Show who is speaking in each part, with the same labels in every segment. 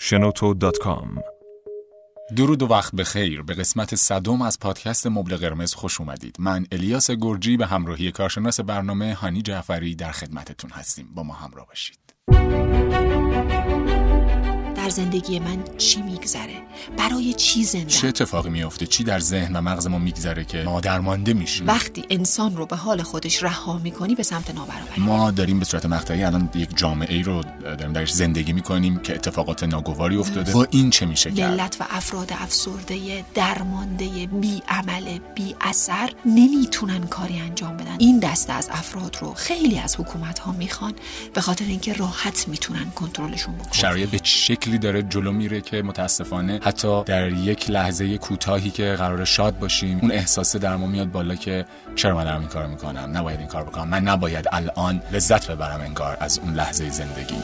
Speaker 1: shenoto.com
Speaker 2: درود و وقت بخیر به قسمت صدم از پادکست مبل قرمز خوش اومدید. من الیاس گرجی به همراهی کارشناس برنامه هانی جعفری در خدمتتون هستیم. با ما همراه باشید.
Speaker 3: در زندگی من چی میگذره؟ برای چی زنده
Speaker 2: چه اتفاقی میافته؟ چی در ذهن و مغز ما میگذره که ما درمانده میشیم؟
Speaker 3: وقتی انسان رو به حال خودش رها می‌کنی به سمت نابرابری.
Speaker 2: ما داریم به صورت مقطعی الان یک جامعه ای رو داریم درش زندگی می‌کنیم که اتفاقات ناگواری افتاده. با این چه میشه کرد؟
Speaker 3: ملت و افراد افسرده درمانده بی عمل بی اثر نمی‌تونن کاری انجام بدن. این دسته از افراد رو خیلی از حکومت ها می‌خوان به خاطر اینکه راحت می‌تونن کنترلشون بکنن.
Speaker 2: شرایط به شکلی داره جلو میره که متاسفانه حتی در یک لحظه کوتاهی که قرار شاد باشیم اون احساس در ما میاد بالا که چرا من دارم این کار می‌کنم؟ نباید این کار بکنم. من نباید الان لذت ببرم انگار از اون لحظه زندگی.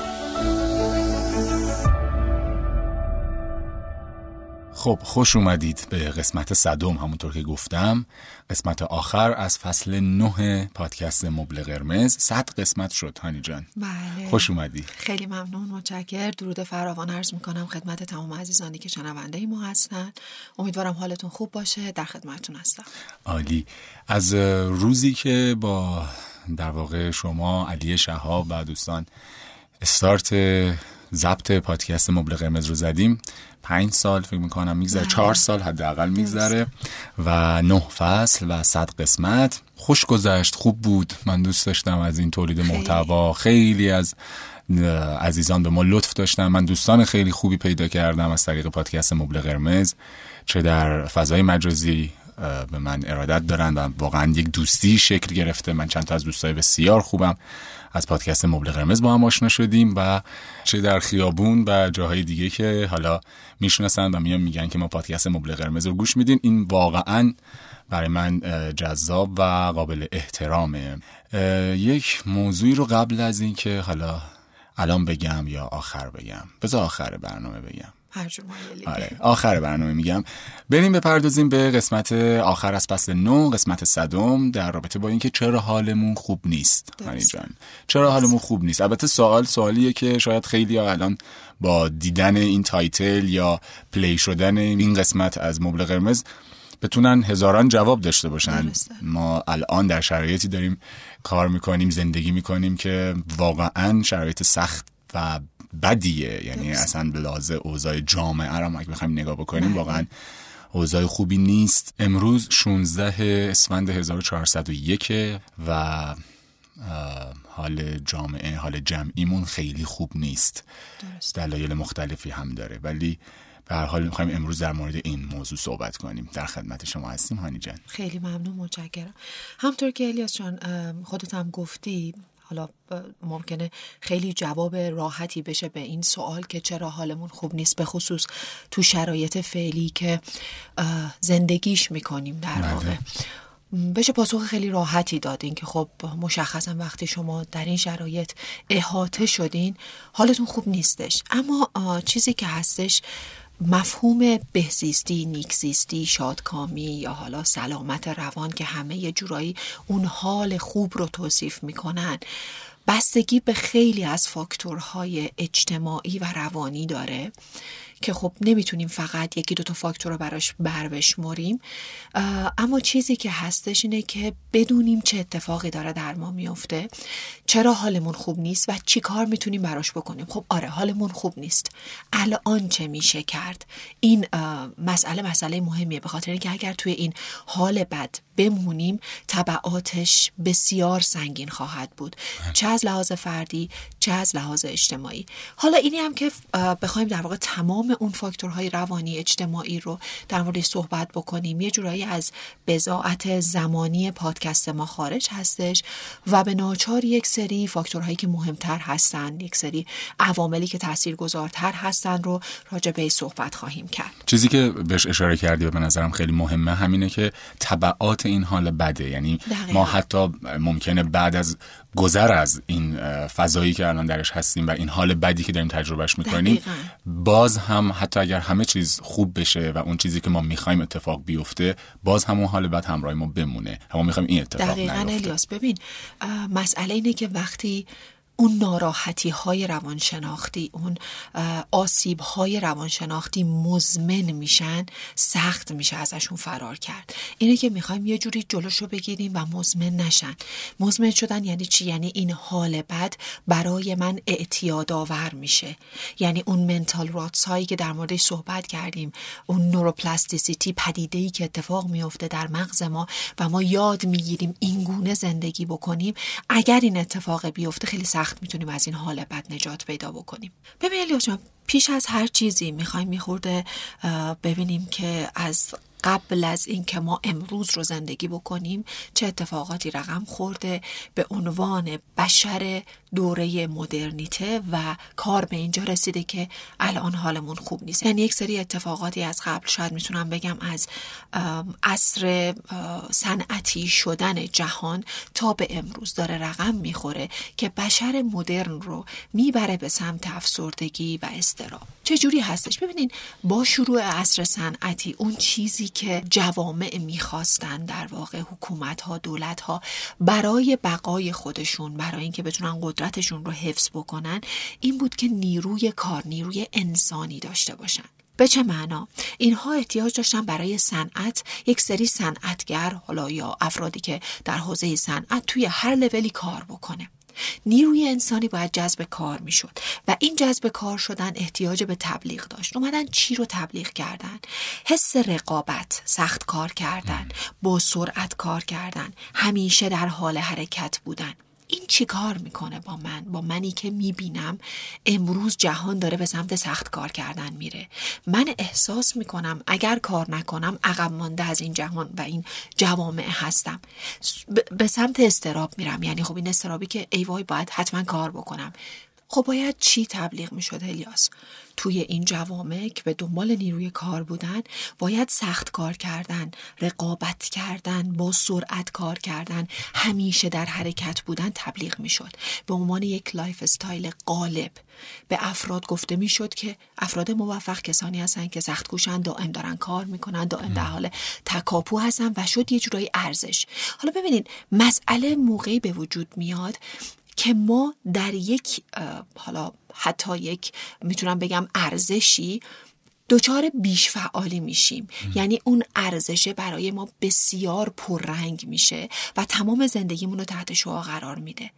Speaker 2: خب خوش اومدید به قسمت صدم همونطور که گفتم. قسمت آخر از فصل نه پادکست مبل قرمز. صد قسمت شد هانی جان.
Speaker 3: بله.
Speaker 2: خوش اومدی.
Speaker 3: خیلی ممنون متشکر درود فراوان عرض می‌کنم خدمت تمام عزیزانی که شنونده ما هستن. امیدوارم حالتون خوب باشه. در خدمتتون هستم.
Speaker 2: عالی. از روزی که با در واقع شما علی شهاب و دوستان استارت ضبط پادکست مبل قرمز رو زدیم پنج سال فکر می‌کنم میگذره چهار سال حداقل میگذره و نه فصل و صد قسمت. خوش گذشت خوب بود. من دوست داشتم از این تولید محتوا. خیلی از عزیزان به ما لطف داشتن. من دوستان خیلی خوبی پیدا کردم از طریق پادکست مبل قرمز چه در فضای مجازی به من ارادت دارن و واقعا یک دوستی شکل گرفته. من چند تا از دوستای بسیار خوبم. از پادکست مبل قرمز با هم آشنا شدیم و چه در خیابون و جاهای دیگه که حالا می‌شناسن و میان میگن که ما پادکست مبل قرمز رو گوش میدین این واقعا برای من جذاب و قابل احترامه. یک موضوعی رو قبل از این که حالا الان بگم یا آخر بگم. بذار آخر برنامه بگم. آره آخر برنامه میگم. بریم بپردازیم به قسمت آخر از فصل نه قسمت صدم در رابطه با اینکه چرا حالمون خوب نیست جان. چرا حالمون خوب نیست؟ البته سوال سوالیه که شاید خیلی الان با دیدن این title یا play شدن این قسمت از مبل قرمز بتونن هزاران جواب داشته باشن.
Speaker 3: درسته.
Speaker 2: ما الان در شرایطی داریم کار می‌کنیم زندگی می‌کنیم که واقعا شرایط سخت و بدیه. یعنی اصلا به لحاظ اوضاع جامعه رو اگه بخوایم نگاه بکنیم
Speaker 3: بله.
Speaker 2: واقعا اوضاع خوبی نیست. امروز 16 اسفند 1401 و حال جامعه حال جمعیمون خیلی خوب نیست.
Speaker 3: درست.
Speaker 2: دلایل مختلفی هم داره. ولی به هر حال می‌خوایم امروز در مورد این موضوع صحبت کنیم. در خدمت شما هستیم هانی جان.
Speaker 3: خیلی ممنون متشکرم. همطور که الیاس جان خودت هم گفتی حالا ممکنه خیلی جواب راحتی بشه به این سوال که چرا حالمون خوب نیست به خصوص تو شرایط فعلی که زندگیش می‌کنیم در واقع. بشه پاسخ خیلی راحتی دادین که خب مشخصا وقتی شما در این شرایط احاطه شدین حالتون خوب نیستش. اما چیزی که هستش مفهوم بهزیستی، نیکزیستی، شادکامی یا حالا سلامت روان که همه جورایی اون حال خوب رو توصیف می‌کنن بستگی به خیلی از فاکتورهای اجتماعی و روانی داره. که خب نمی‌تونیم فقط یکی دو تا فاکتور رو براش بر بشمریم. اما چیزی که هستش اینه که بدونیم چه اتفاقی داره در ما میفته چرا حالمون خوب نیست و چی کار می‌تونیم براش بکنیم؟ خب آره حالمون خوب نیست. الان چه میشه کرد؟ این مسئله مسئله مهمیه. به خاطر اینکه اگر توی این حال بد بمونیم تبعاتش بسیار سنگین خواهد بود. چه از لحاظ فردی چه از لحاظ اجتماعی. حالا اینی هم که بخوایم در واقع تمام اون فاکتورهای روانی اجتماعی رو در مورد صحبت بکنیم. یه جورایی از بزاعت زمانی پادکست ما خارج هستش و به ناچار یک سری فاکتورهایی که مهمتر هستن یک سری عواملی که تاثیرگذارتر هستن رو راجع به صحبت خواهیم کرد.
Speaker 2: چیزی که بهش اشاره کردی و به نظرم خیلی مهمه همینه که تبعات این حال بده یعنی
Speaker 3: دقیقا.
Speaker 2: ما حتی ممکنه بعد از گذر از این فضایی که الان درش هستیم و این حال بدی که داریم تجربهش می‌کنیم
Speaker 3: دقیقاً.
Speaker 2: باز هم حتی اگر همه چیز خوب بشه و اون چیزی که ما می‌خوایم اتفاق بیفته باز همون حال بد همراه ما بمونه ما می‌خوایم این اتفاق
Speaker 3: دقیقا
Speaker 2: نیفته
Speaker 3: الیاس ببین مسئله اینه که وقتی اون ناراحتی های روانشناختی اون آسیب های روانشناختی مزمن میشن سخت میشه ازشون فرار کرد. اینه که می‌خوایم یه جوری جلوش رو بگیریم و مزمن نشن. مزمن شدن یعنی چی؟ یعنی این حال بد برای من اعتیاد آور میشه. یعنی اون منتال راتس هایی که در موردش صحبت کردیم اون نوروپلاستیسیتی پدیده ای که اتفاق میفته در مغز ما و ما یاد می‌گیریم این گونه زندگی بکنیم اگر این اتفاق بیفته خیلی می‌تونیم از این حال بد نجات پیدا بکنیم. ببین الیاس پیش از هر چیزی می‌خوایم میخورده ببینیم که از قبل از اینکه ما امروز رو زندگی بکنیم چه اتفاقاتی رقم خورده. به عنوان بشر دوره مدرنیته و کار به اینجا رسیده که الان حالمون خوب نیست. یعنی یک سری اتفاقاتی از قبل شاید می‌تونم بگم از عصر صنعتی شدن جهان تا به امروز داره رقم می‌خوره که بشر مدرن رو می‌بره به سمت افسردگی و استراب چجوری هستش؟ ببینین با شروع عصر صنعتی اون چیزی که جوامع می‌خواستن در واقع حکومت ها دولت ها برای بقای خودشون برای اینکه بتونن قدرتشون رو حفظ بکنن این بود که نیروی کار نیروی انسانی داشته باشن. به چه معنا؟ اینها احتیاج داشتن برای صنعت یک سری صنعتگر حالا یا افرادی که در حوزه صنعت توی هر لولی کار بکنه. نیروی انسانی باید جذب کار می‌شد و این جذب کار شدن احتیاج به تبلیغ داشت. اومدن چی رو تبلیغ کردن؟ حس رقابت سخت کار کردن با سرعت کار کردن همیشه در حال حرکت بودن. این چی کار می‌کنه با من؟ با منی که می‌بینم امروز جهان داره به سمت سخت کار کردن میره. من احساس می‌کنم اگر کار نکنم عقب مانده از این جهان و این جوامع هستم. به سمت استراب میرم. یعنی خب این استرابی که ای وای باید حتما کار بکنم. خب باید چی تبلیغ می‌شد الیاس؟ توی این جوامع که به دنبال نیروی کار بودن باید سخت کار کردن رقابت کردن با سرعت کار کردن همیشه در حرکت بودن تبلیغ می‌شد. به عنوان یک lifestyle غالب به افراد گفته می‌شد که افراد موفق کسانی هستن که سخت کوشن دائم دارن کار می‌کنن دائم در حال تکاپو هستن و شد یه جورایی ارزش. حالا ببینید مسئله موقعی به وجود میاد که ما در یک حالا حتی یک می‌تونم بگم ارزشی دچار بیش فعالی میشیم یعنی اون ارزشه برای ما بسیار پررنگ میشه و تمام زندگیمون رو تحت شعا قرار میده.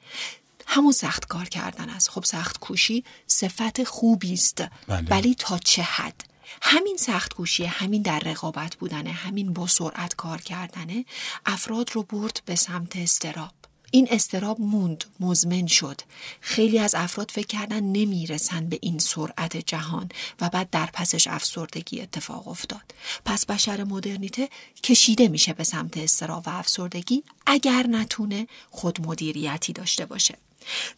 Speaker 3: همون سخت کار کردن است. خب سخت کوشی صفت خوبی است. بله. ولی تا چه حد؟ همین سخت کوشی همین در رقابت بودنه همین با سرعت کار کردنه افراد رو برد به سمت استراب. این استراب موند مزمن شد. خیلی از افراد فکر کردن نمی‌رسن به این سرعت جهان و بعد در پسش افسردگی اتفاق افتاد. پس بشر مدرنیته کشیده میشه به سمت استراب و افسردگی اگر نتونه خود مدیریتی داشته باشه.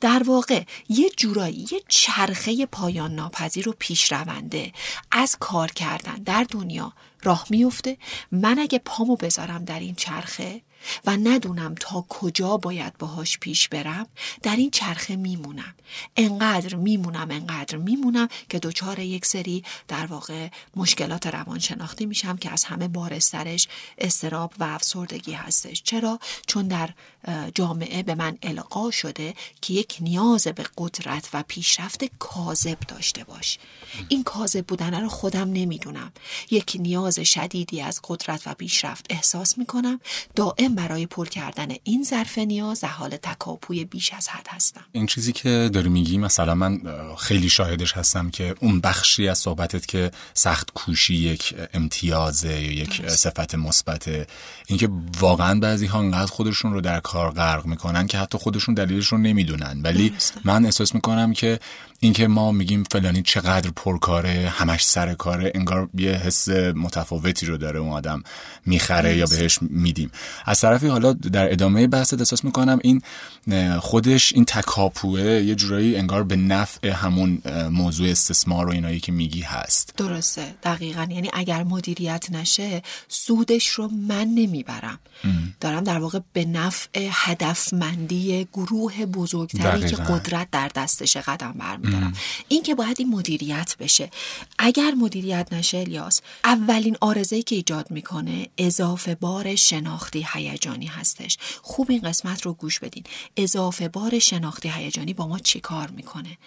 Speaker 3: در واقع یه جورایی یه چرخه پایان ناپذیر و پیش رونده از کار کردن در دنیا راه میفته من اگه پامو بذارم در این چرخه و ندونم تا کجا باید باهاش پیش برم در این چرخه میمونم. انقدر میمونم انقدر میمونم که دچار یک سری در واقع مشکلات روانشناختی میشم که از همه بارسترش استراب و افسردگی هستش. چرا؟ چون در جامعه به من القا شده که یک نیاز به قدرت و پیشرفت کاذب داشته باش. این کاذب بودن رو خودم نمی‌دونم. یک نیاز شدیدی از قدرت و پیشرفت احساس می‌کنم. دائم برای پر کردن این ظرف نیاز در حال تکاپوی بیش از حد هستم.
Speaker 2: این چیزی که داری میگی مثلا من خیلی شاهدش هستم که اون بخشی از صحبتت که سخت کوشی یک امتیازه یا یک صفت مثبت اینکه واقعا بعضی ها انقدر خودشون رو در کار غرق می‌کنن که حتی خودشون دلیلش رو نمی‌دونن. ولی من احساس می‌کنم که اینکه ما میگیم فلانی چقدر پرکاره همش سر کاره انگار یه حس متفاوتی رو داره اون آدم می‌خره یا بهش میدیم. از طرفی حالا در ادامه بحث احساس می‌کنم این خودش این تکاپوه یه جورایی انگار به نفع همون موضوع استثمار و اینایی که میگی هست.
Speaker 3: درسته. دقیقا. یعنی اگر مدیریت نشه سودش رو من نمی‌برم. دارم در واقع به نفع هدفمندی گروه بزرگتری که قدرت در دستش قدم برمی دارم این که باید این مدیریت بشه. اگر مدیریت نشه الیاس اولین آرزه که ایجاد می‌کنه اضافه بار شناختی هیجانی هستش. خوب این قسمت رو گوش بدین. اضافه بار شناختی هیجانی با ما چی کار می‌کنه؟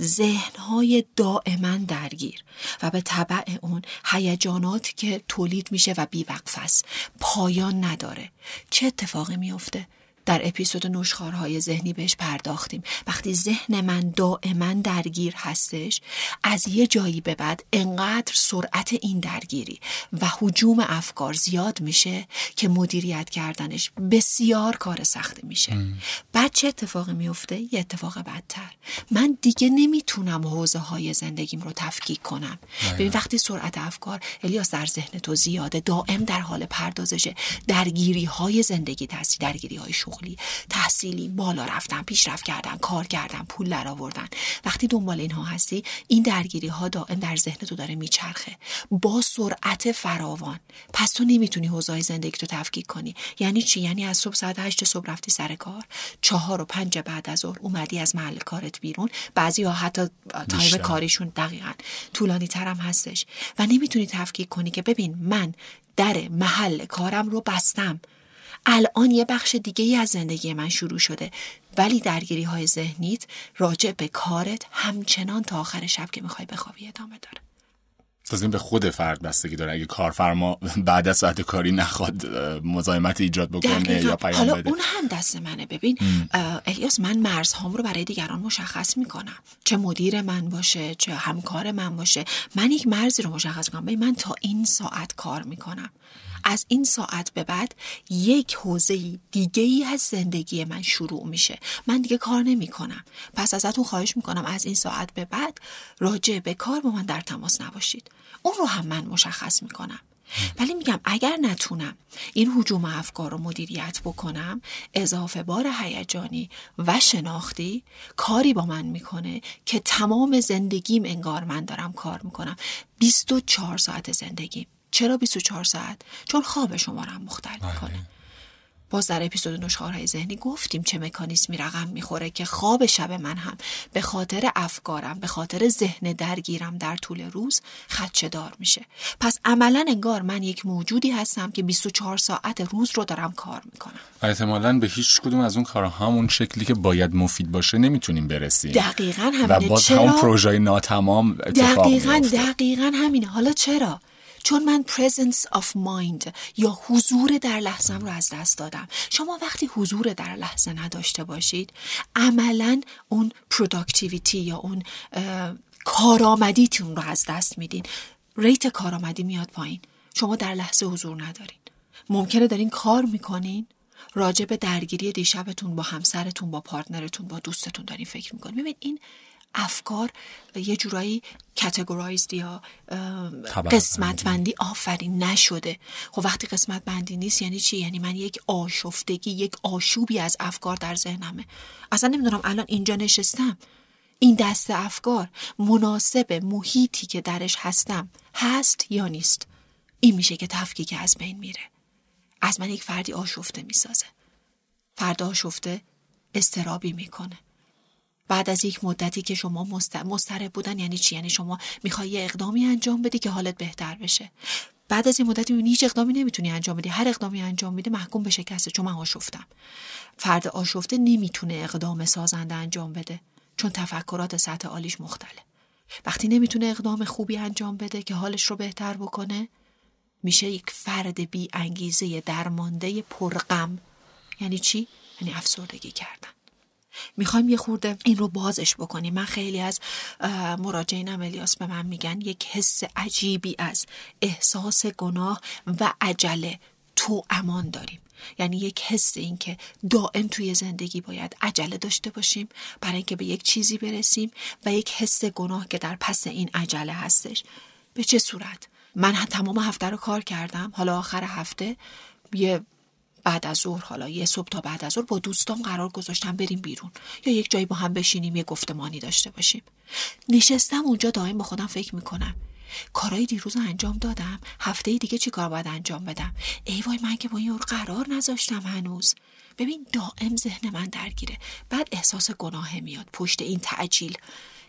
Speaker 3: ذهنهای دائما درگیر و به طبع اون هیجانات که تولید میشه و بیوقف است. پایان نداره. چه اتفاقی میفته در اپیزود نوشخارهای ذهنی بهش پرداختیم. وقتی ذهن من دائما درگیر هستش از یه جایی به بعد انقدر سرعت این درگیری و حجوم افکار زیاد میشه که مدیریت کردنش بسیار کار سخت میشه. بعد چه اتفاقی میفته؟ یه اتفاق بدتر. من دیگه نمی‌تونم حوزه های زندگیم رو تفکیک کنم. ببین وقتی سرعت افکار الیاس در ذهن تو زیاده دائم در حال پردازشه. درگیری های زندگی دستی درگیری های شغلی تحصیلی بالا رفتن پیشرفت کردن کار کردن پول در آوردن وقتی دنبال اینها هستی این درگیری ها دائم در ذهن تو داره میچرخه. با سرعت فراوان. پس تو نمی‌تونی حوزه زندگی تو تفکیک کنی. یعنی چی؟ یعنی از صبح ساعت هشت صبح رفتی سر کار. چهار و پنج بعد از ظهر اومدی از محل کارت بیرون. بعضی ها حتی تایم کاریشون دقیقا. طولانی ترم هستش. و نمی‌تونی تفکیک کنی که ببین من در محل کارم رو بستم. الان یه بخش دیگه ای از زندگی من شروع شده. ولی درگیری های ذهنیت راجع به کارت همچنان تا آخر شب که می‌خوای بخوابی ادامه داره.
Speaker 2: این به خود فرد بستگی داره. اگه کارفرما بعد از ساعت کاری نخواد مزاحمت ایجاد بکنه یا پیام
Speaker 3: حالا اون هم دست منه. ببین الیاس من مرزهام رو برای دیگران مشخص می‌کنم. چه مدیر من باشه چه همکار من باشه. من یک مرزی رو مشخص می‌کنم. ببین من تا این ساعت کار می‌کنم. از این ساعت به بعد یک حوزه دیگه ای از زندگی من شروع میشه. من دیگه کار نمی کنم پس ازتون خواهش می‌کنم از این ساعت به بعد راجع به کار با من در تماس نباشید. اون رو هم من مشخص می‌کنم. ولی میگم اگر نتونم این حجوم افکار رو مدیریت بکنم اضافه بار هیجانی و شناختی کاری با من می‌کنه که تمام زندگیم انگار من دارم کار می‌کنم. 24 ساعت زندگیم. چرا 24 ساعت؟ چون خواب شما رو هم مختل بله. می‌کنه. باز در اپیزود نشخارهای ذهنی گفتیم چه مکانیزمی رقم می‌خوره که خواب شب من هم به خاطر افکارم به خاطر ذهن درگیرم در طول روز خدچه دار میشه. پس عملا انگار من یک موجودی هستم که 24 ساعت روز رو دارم کار می‌کنم.
Speaker 2: احتمالا به هیچ کدوم از اون کارها همون شکلی که باید مفید باشه نمی‌تونیم برسیم.
Speaker 3: دقیقا همینه.
Speaker 2: و باز
Speaker 3: چرا؟
Speaker 2: همون پروژه ناتمام اتفاق
Speaker 3: دقیقا دقیقا همینه. حالا چرا؟ چون من presence of mind یا حضور در لحظه رو از دست دادم. شما وقتی حضور در لحظه نداشته باشید عملا اون productivity یا اون کارآمدیتون رو از دست میدین. ریت کارآمدی میاد پایین. شما در لحظه حضور ندارین. ممکنه دارین کار می‌کنین. راجع به درگیری دیشبتون با همسرتون با پارتنرتون با دوستتون دارین فکر می‌کنین. ببین این افکار یه جورایی کتگورایزد یا قسمت بندی آفرین نشده. خب وقتی قسمت بندی نیست یعنی چی؟ یعنی من یک آشفتگی یک آشوبی از افکار در ذهنمه. اصلا نمی‌دونم الان اینجا نشستم. این دست افکار مناسب محیطی که درش هستم هست یا نیست؟ این میشه که تفکیک از بین میره. از من یک فردی آشفته می‌سازه. فرد آشفته استرابی می‌کنه. بعد از یک مدتی که شما مسترب بودن یعنی چی؟ یعنی شما می‌خوای یه اقدامی انجام بدی که حالت بهتر بشه. بعد از این مدتی هیچ اقدامی نمی‌تونی انجام بدی. هر اقدامی انجام میده محکوم به شکسته چون من آشفتم. فرد آشفته نمی‌تونه اقدام سازنده انجام بده چون تفکرات سطح عالیش مختله. وقتی نمی‌تونه اقدام خوبی انجام بده که حالش رو بهتر بکنه میشه یک فرد بی انگیزه درمانده پرغم یعنی چی؟ یعنی افسردگی کردن. می‌خوایم یه خورده این رو بازش بکنیم. من خیلی از مراجعین الیاس به من میگن یک حس عجیبی از احساس گناه و عجله تو امان داریم. یعنی یک حس این که دائم توی زندگی باید عجله داشته باشیم برای اینکه به یک چیزی برسیم و یک حس گناه که در پس این عجله هستش. به چه صورت؟ من تمام هفته رو کار کردم. حالا آخر هفته یه بعد از ظهر حالا یه صبح تا بعد از ظهر با دوستام قرار گذاشتم بریم بیرون. یا یک جایی با هم بشینیم یه گفتمانی داشته باشیم. نشستم اونجا دائم با خودم فکر می‌کنم. کارهای دیروز انجام دادم. هفته دیگه چی کار باید انجام بدم؟ ای وای من که با این قرار نذاشتم هنوز. ببین دائم ذهن من درگیره. بعد احساس گناه میاد. پشت این تعجیل.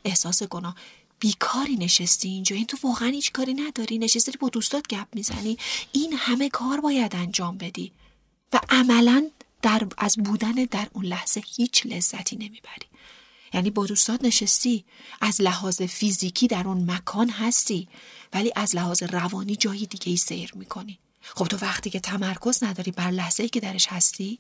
Speaker 3: احساس گناه. بیکاری نشستی اینجا. این تو واقعا هیچ کاری نداری. نشستی با دوستات گپ می‌زنی. این همه کار باید انجام بدی. و عملا در از بودن در اون لحظه هیچ لذتی نمی‌بری. یعنی با دوستات نشستی از لحاظ فیزیکی در اون مکان هستی ولی از لحاظ روانی جایی دیگه ای سیر می‌کنی. خب تو وقتی که تمرکز نداری بر لحظه ای که درش هستی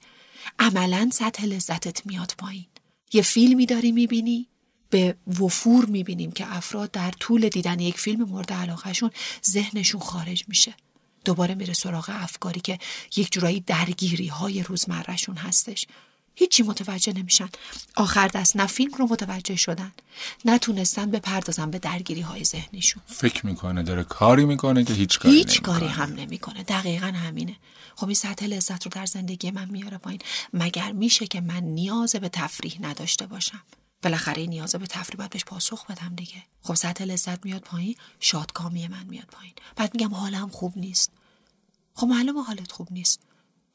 Speaker 3: عملا سطح لذتت میاد پایین. یه فیلمی داری می‌بینی به وفور می‌بینیم که افراد در طول دیدن یک فیلم مورد علاقهشون ذهنشون خارج میشه. دوباره میره سراغ افکاری که یک جورایی درگیری های روزمرهشون هستش. هیچی متوجه نمیشن. آخر دست نه فیلم رو متوجه شدن. نتونستن بپردازن به درگیری های ذهنیشون.
Speaker 2: فکر می‌کنه داره کاری می‌کنه که هیچ کاری
Speaker 3: هیچ کاری هم نمی‌کنه. دقیقا همینه. خب این سطح لذت رو در زندگی من میاره پایین. مگر میشه که من نیاز به تفریح نداشته باشم؟ بالاخره نیاز به تفریح باید بهش پاسخ بدم دیگه. خب سطح لذت میاد پایین شادکامی من میاد پایین. بعد میگم حالم خوب نیست. خب معلومه حالت خوب نیست.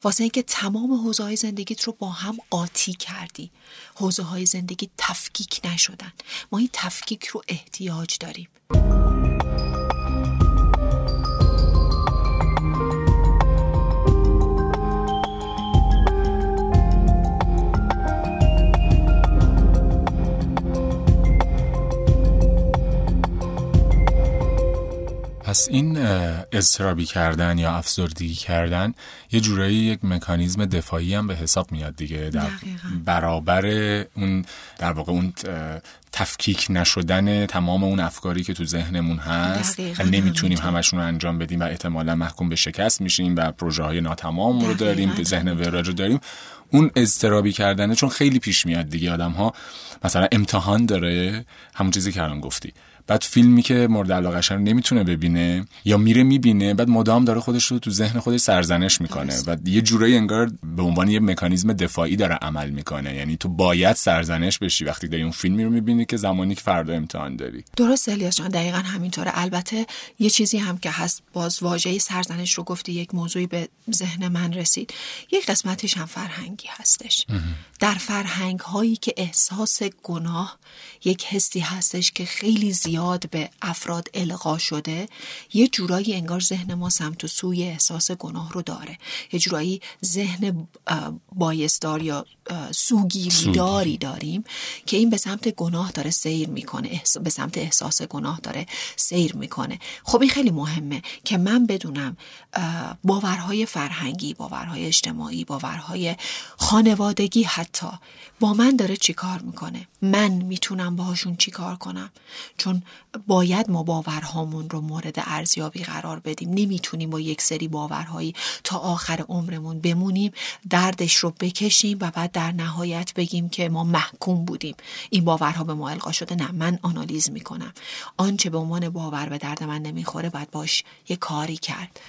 Speaker 3: واسه اینکه تمام حوزه های زندگیت رو با هم قاطی کردی. حوزه های زندگی تفکیک نشدن. ما این تفکیک رو احتیاج داریم.
Speaker 2: پس این اضطرابی کردن یا افسردگی کردن یه جورایی یک مکانیزم دفاعی هم به حساب میاد دیگه در برابر اون در واقع اون تفکیک نشدن تمام اون افکاری که تو ذهنمون هست. نمی‌تونیم همشون رو انجام بدیم و احتمالا محکوم به شکست میشیم و پروژه های ناتمام رو داریم به ذهن وراج رو داریم. اون اضطرابی کردنه چون خیلی پیش میاد دیگه. آدم ها مثلا امتحان داره همون چیزی که الان گفتی. بعد فیلمی که مورد علاقش رو نمی‌تونه ببینه یا میره می‌بینه بعد مدام داره خودش رو تو ذهن خودش سرزنش می‌کنه. و یه جورایی انگار به عنوان یه مکانیزم دفاعی داره عمل می‌کنه. یعنی تو باید سرزنش بشی وقتی داری اون فیلمی رو می‌بینی که زمانی که فردا امتحان داری.
Speaker 3: درست الیاس جان دقیقا همینطوره. البته یه چیزی هم که هست باز واژه سرزنش رو گفتی یک موضوعی به ذهن من رسید. یک قسمتش هم فرهنگی هستش. در فرهنگ هایی که احساس گناه یک حسی هستش که خیلی زیاد به افراد القا شده یه جورایی انگار ذهن ما سمت و سوی احساس گناه رو داره. یه جورایی ذهن بایستار یا سوگیری داری داریم که این به سمت گناه داره سیر می‌کنه به سمت احساس گناه داره سیر می‌کنه. خب این خیلی مهمه که من بدونم باورهای فرهنگی باورهای اجتماعی باورهای خانوادگی حتی با من داره چیکار می‌کنه؟ من می‌تونم باهاشون چیکار کنم؟ چون باید ما باورهامون رو مورد ارزیابی قرار بدیم. نمی‌تونیم با یک سری باورهایی تا آخر عمرمون بمونیم دردش رو بکشیم و بعد در نهایت بگیم که ما محکوم بودیم. این باورها به ما القا شده. نه من آنالیز می‌کنم. آنچه به عنوان باور به درد من نمی‌خوره باید باش یه کاری کرد.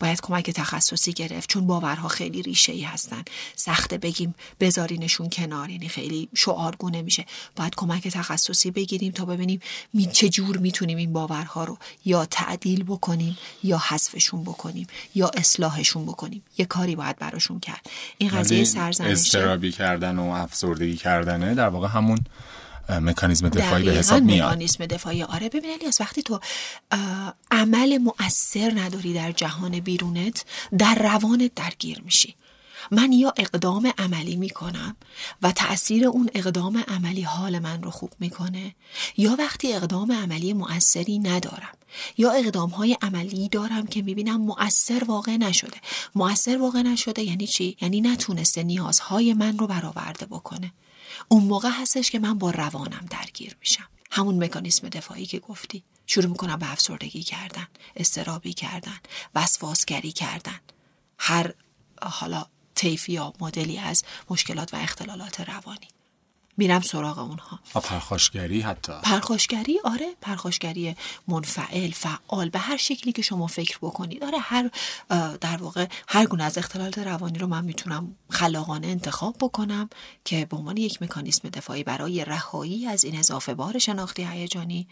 Speaker 3: باید کمک تخصصی گرفت. چون باورها خیلی ریشه ای هستن. سخته بگیم بذارینشون کنار. یعنی خیلی شعارگونه میشه. باید کمک تخصصی بگیریم تا ببینیم می چه جور می‌تونیم این باورها رو یا تعدیل بکنیم یا حذفشون بکنیم یا اصلاحشون بکنیم. یه کاری باید براشون کرد. این قضیه سرزنش
Speaker 2: استرابی کردن و افسردگی کردنه در واقع همون مکانیزم دفاعی به حساب میاد.
Speaker 3: مکانیزم دفاعی. آره ببین الیاس وقتی تو عمل مؤثر نداری در جهان بیرونت در روانت درگیر میشی. من یا اقدام عملی می‌کنم و تأثیر اون اقدام عملی حال من رو خوب می‌کنه یا وقتی اقدام عملی مؤثری ندارم یا اقدام های عملی دارم که می‌بینم مؤثر واقع نشده. مؤثر واقع نشده یعنی چی؟ یعنی نتونسته نیازهای من رو برآورده بکنه. اون موقع هستش که من با روانم درگیر میشم. همون مکانیسم دفاعی که گفتی. شروع می‌کنم به افسردگی کردن استرابی کردن وسواسگری کردن. هر حالا طیفی یا مدلی از مشکلات و اختلالات روانی. میرم سراغ اونها.
Speaker 2: پرخاشگری حتی.
Speaker 3: پرخاشگری؟ آره پرخاشگری منفعل فعال به هر شکلی که شما فکر بکنید. آره هر در واقع هر گونه از اختلالات روانی رو من می‌تونم خلاقانه انتخاب بکنم که به عنوان یک مکانیسم دفاعی برای رهایی از این اضافه بار شناختی هیجانی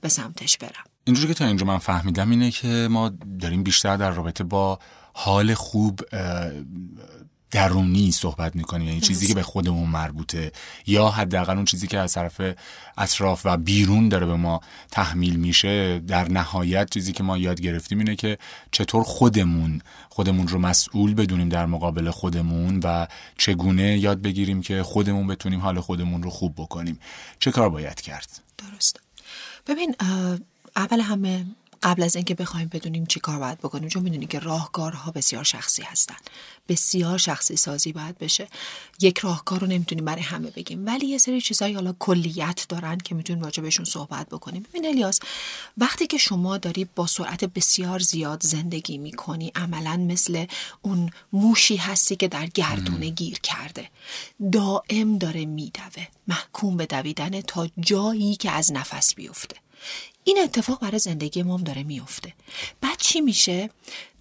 Speaker 3: به سمتش برم.
Speaker 2: اینجوری که تا اینجا من فهمیدم اینه که ما داریم بیشتر در رابطه با حال خوب درونی صحبت می‌کنیم یعنی چیزی که به خودمون مربوطه یا حداقل اون چیزی که از طرف اطراف و بیرون داره به ما تحمیل میشه در نهایت چیزی که ما یاد گرفتیم اینه که چطور خودمون خودمون رو مسئول بدونیم در مقابل خودمون و چگونه یاد بگیریم که خودمون بتونیم حال خودمون رو خوب بکنیم. چه کار باید کرد؟
Speaker 3: درست ببین اول همه قبل از اینکه بخوایم بدونیم چی کار باید بکنیم چون می‌دونی که راهکارها بسیار شخصی هستن. بسیار شخصی سازی باید بشه. یک راهکار رو نمی‌تونیم برای همه بگیم. ولی یه سری چیزایی حالا کلیت دارن که می‌تونیم راجع بهشون صحبت بکنیم. ببین الیاس وقتی که شما داری با سرعت بسیار زیاد زندگی می‌کنی عملا مثل اون موشی هستی که در گردونه گیر کرده دائم داره میدوه محکوم به دویدن تا جایی که از نفس بیفته. این اتفاق برای زندگی ما هم داره میفته. بعد چی میشه؟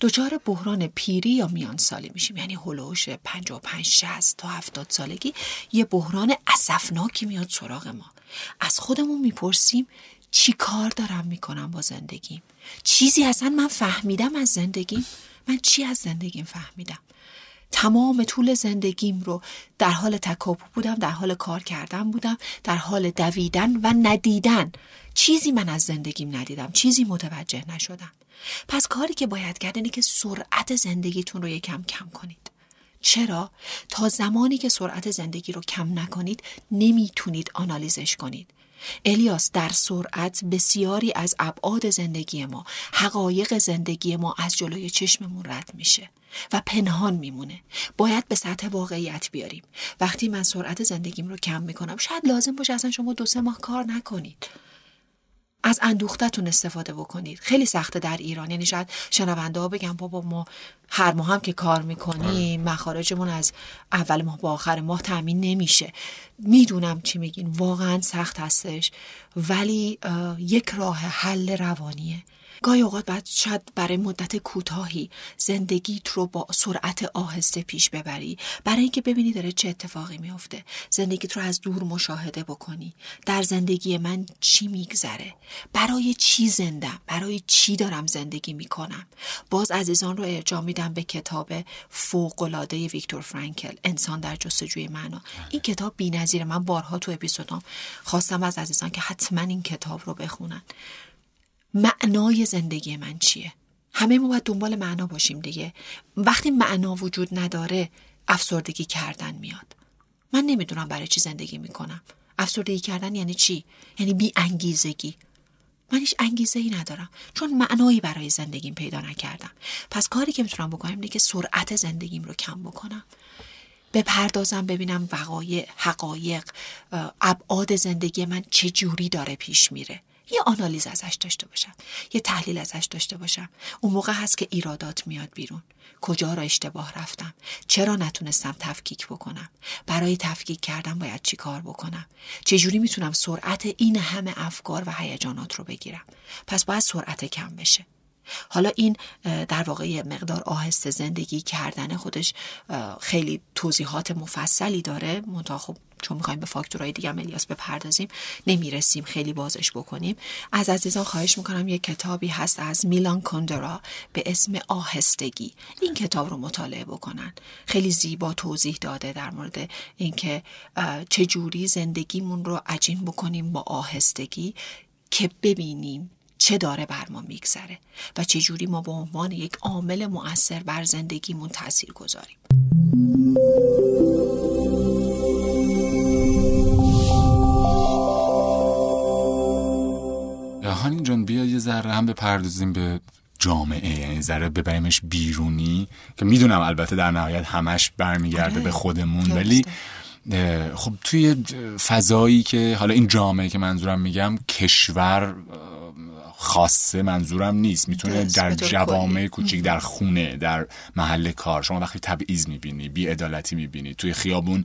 Speaker 3: دچار بحران پیری یا میان سالی میشیم. یعنی هلوش 55 60 تا 70 سالگی یه بحران اسفناکی میاد سراغ ما. از خودمون می‌پرسیم چی کار دارم می‌کنم با زندگیم؟ چیزی اصلا من فهمیدم از زندگیم؟ من چی از زندگیم فهمیدم؟ تمام طول زندگیم رو در حال تکاپو بودم در حال کار کردن بودم در حال دویدن و ندیدن. چیزی من از زندگیم ندیدم چیزی متوجه نشدم. پس کاری که باید کرد اینه که سرعت زندگیتون رو یکم کم کنید. چرا؟ تا زمانی که سرعت زندگی رو کم نکنید نمی‌تونید آنالیزش کنید. الیاس در سرعت بسیاری از ابعاد زندگی ما حقایق زندگی ما از جلوی چشممون رد میشه و پنهان میمونه. باید به سطح واقعیت بیاریم. وقتی من سرعت زندگیم رو کم می‌کنم شاید لازم باشه اصلا شما دو سه ماه کار نکنید. از اندوختتون استفاده بکنید. خیلی سخته در ایران. یعنی شاید شنونده ها بگم بابا ما هر ماه هم که کار می‌کنیم آره. مخارجمون از اول ماه با آخر ماه تامین نمیشه. می‌دونم چی میگین. واقعا سخت هستش. ولی یک راه حل روانیه. گاهی اوقات بعد شاید برای مدت کوتاهی زندگیت رو با سرعت آهسته پیش ببری. برای اینکه ببینی داره چه اتفاقی میفته. زندگیت رو از دور مشاهده بکنی. در زندگی من چی میگذره؟ برای چی زندم؟ برای چی دارم زندگی می‌کنم؟ باز عزیزان رو ارجاع میدم به کتاب فوقالعاده ویکتور فرانکل انسان در جستجوی معنا. این کتاب بی‌نظیره من بارها تو اپیزودام خواستم از عزیزان که حتما این کتاب رو بخونن. معنای زندگی من چیه؟ همه ما باید دنبال معنا باشیم دیگه. وقتی معنا وجود نداره افسردگی کردن میاد. من نمی‌دونم برای چی زندگی می‌کنم. افسردگی کردن یعنی چی؟ یعنی بی انگیزگی من هیچ انگیزه ای ندارم چون معنایی برای زندگیم پیدا نکردم. پس کاری که می‌تونم بکنم اینه که سرعت زندگیم رو کم بکنم. بپردازم ببینم وقایع حقایق ابعاد زندگی من چه جوری داره پیش میره. یه آنالیز ازش داشته باشم. یه تحلیل ازش داشته باشم. اون موقع هست که ایرادات میاد بیرون. کجا را اشتباه رفتم؟ چرا نتونستم تفکیک بکنم؟ برای تفکیک کردن باید چی کار بکنم؟ چجوری می‌تونم سرعت این همه افکار و هیجانات رو بگیرم؟ پس باید سرعت کم بشه. حالا این در واقع مقدار آهسته زندگی کردن خودش خیلی توضیحات مفصلی داره. منتها خب چون می‌خوایم به فاکتورهای دیگه الیاس بپردازیم نمی‌رسیم خیلی بازش بکنیم. از عزیزان خواهش می‌کنم یک کتابی هست از میلان کندرا به اسم آهستگی. این کتاب رو مطالعه بکنن. خیلی زیبا توضیح داده در مورد اینکه چجوری زندگیمون رو عجین بکنیم با آهستگی که ببینیم چه داره بر ما میگذره و چه جوری ما به عنوان یک عامل مؤثر بر زندگیمون تاثیر گذاریم.
Speaker 2: هانی جان بیا یه ذره هم بپردازیم به جامعه. یعنی ذره ببریمش بیرونی که می‌دونم البته در نهایت همش برمیگرده آره. به خودمون ولی خب توی فضایی که حالا این جامعه که منظورم میگم کشور خاصه منظورم نیست. می‌تونه در جوامع کوچیک در خونه در محل کار. شما وقتی تبعیض می‌بینی بی عدالتی می‌بینی. توی خیابون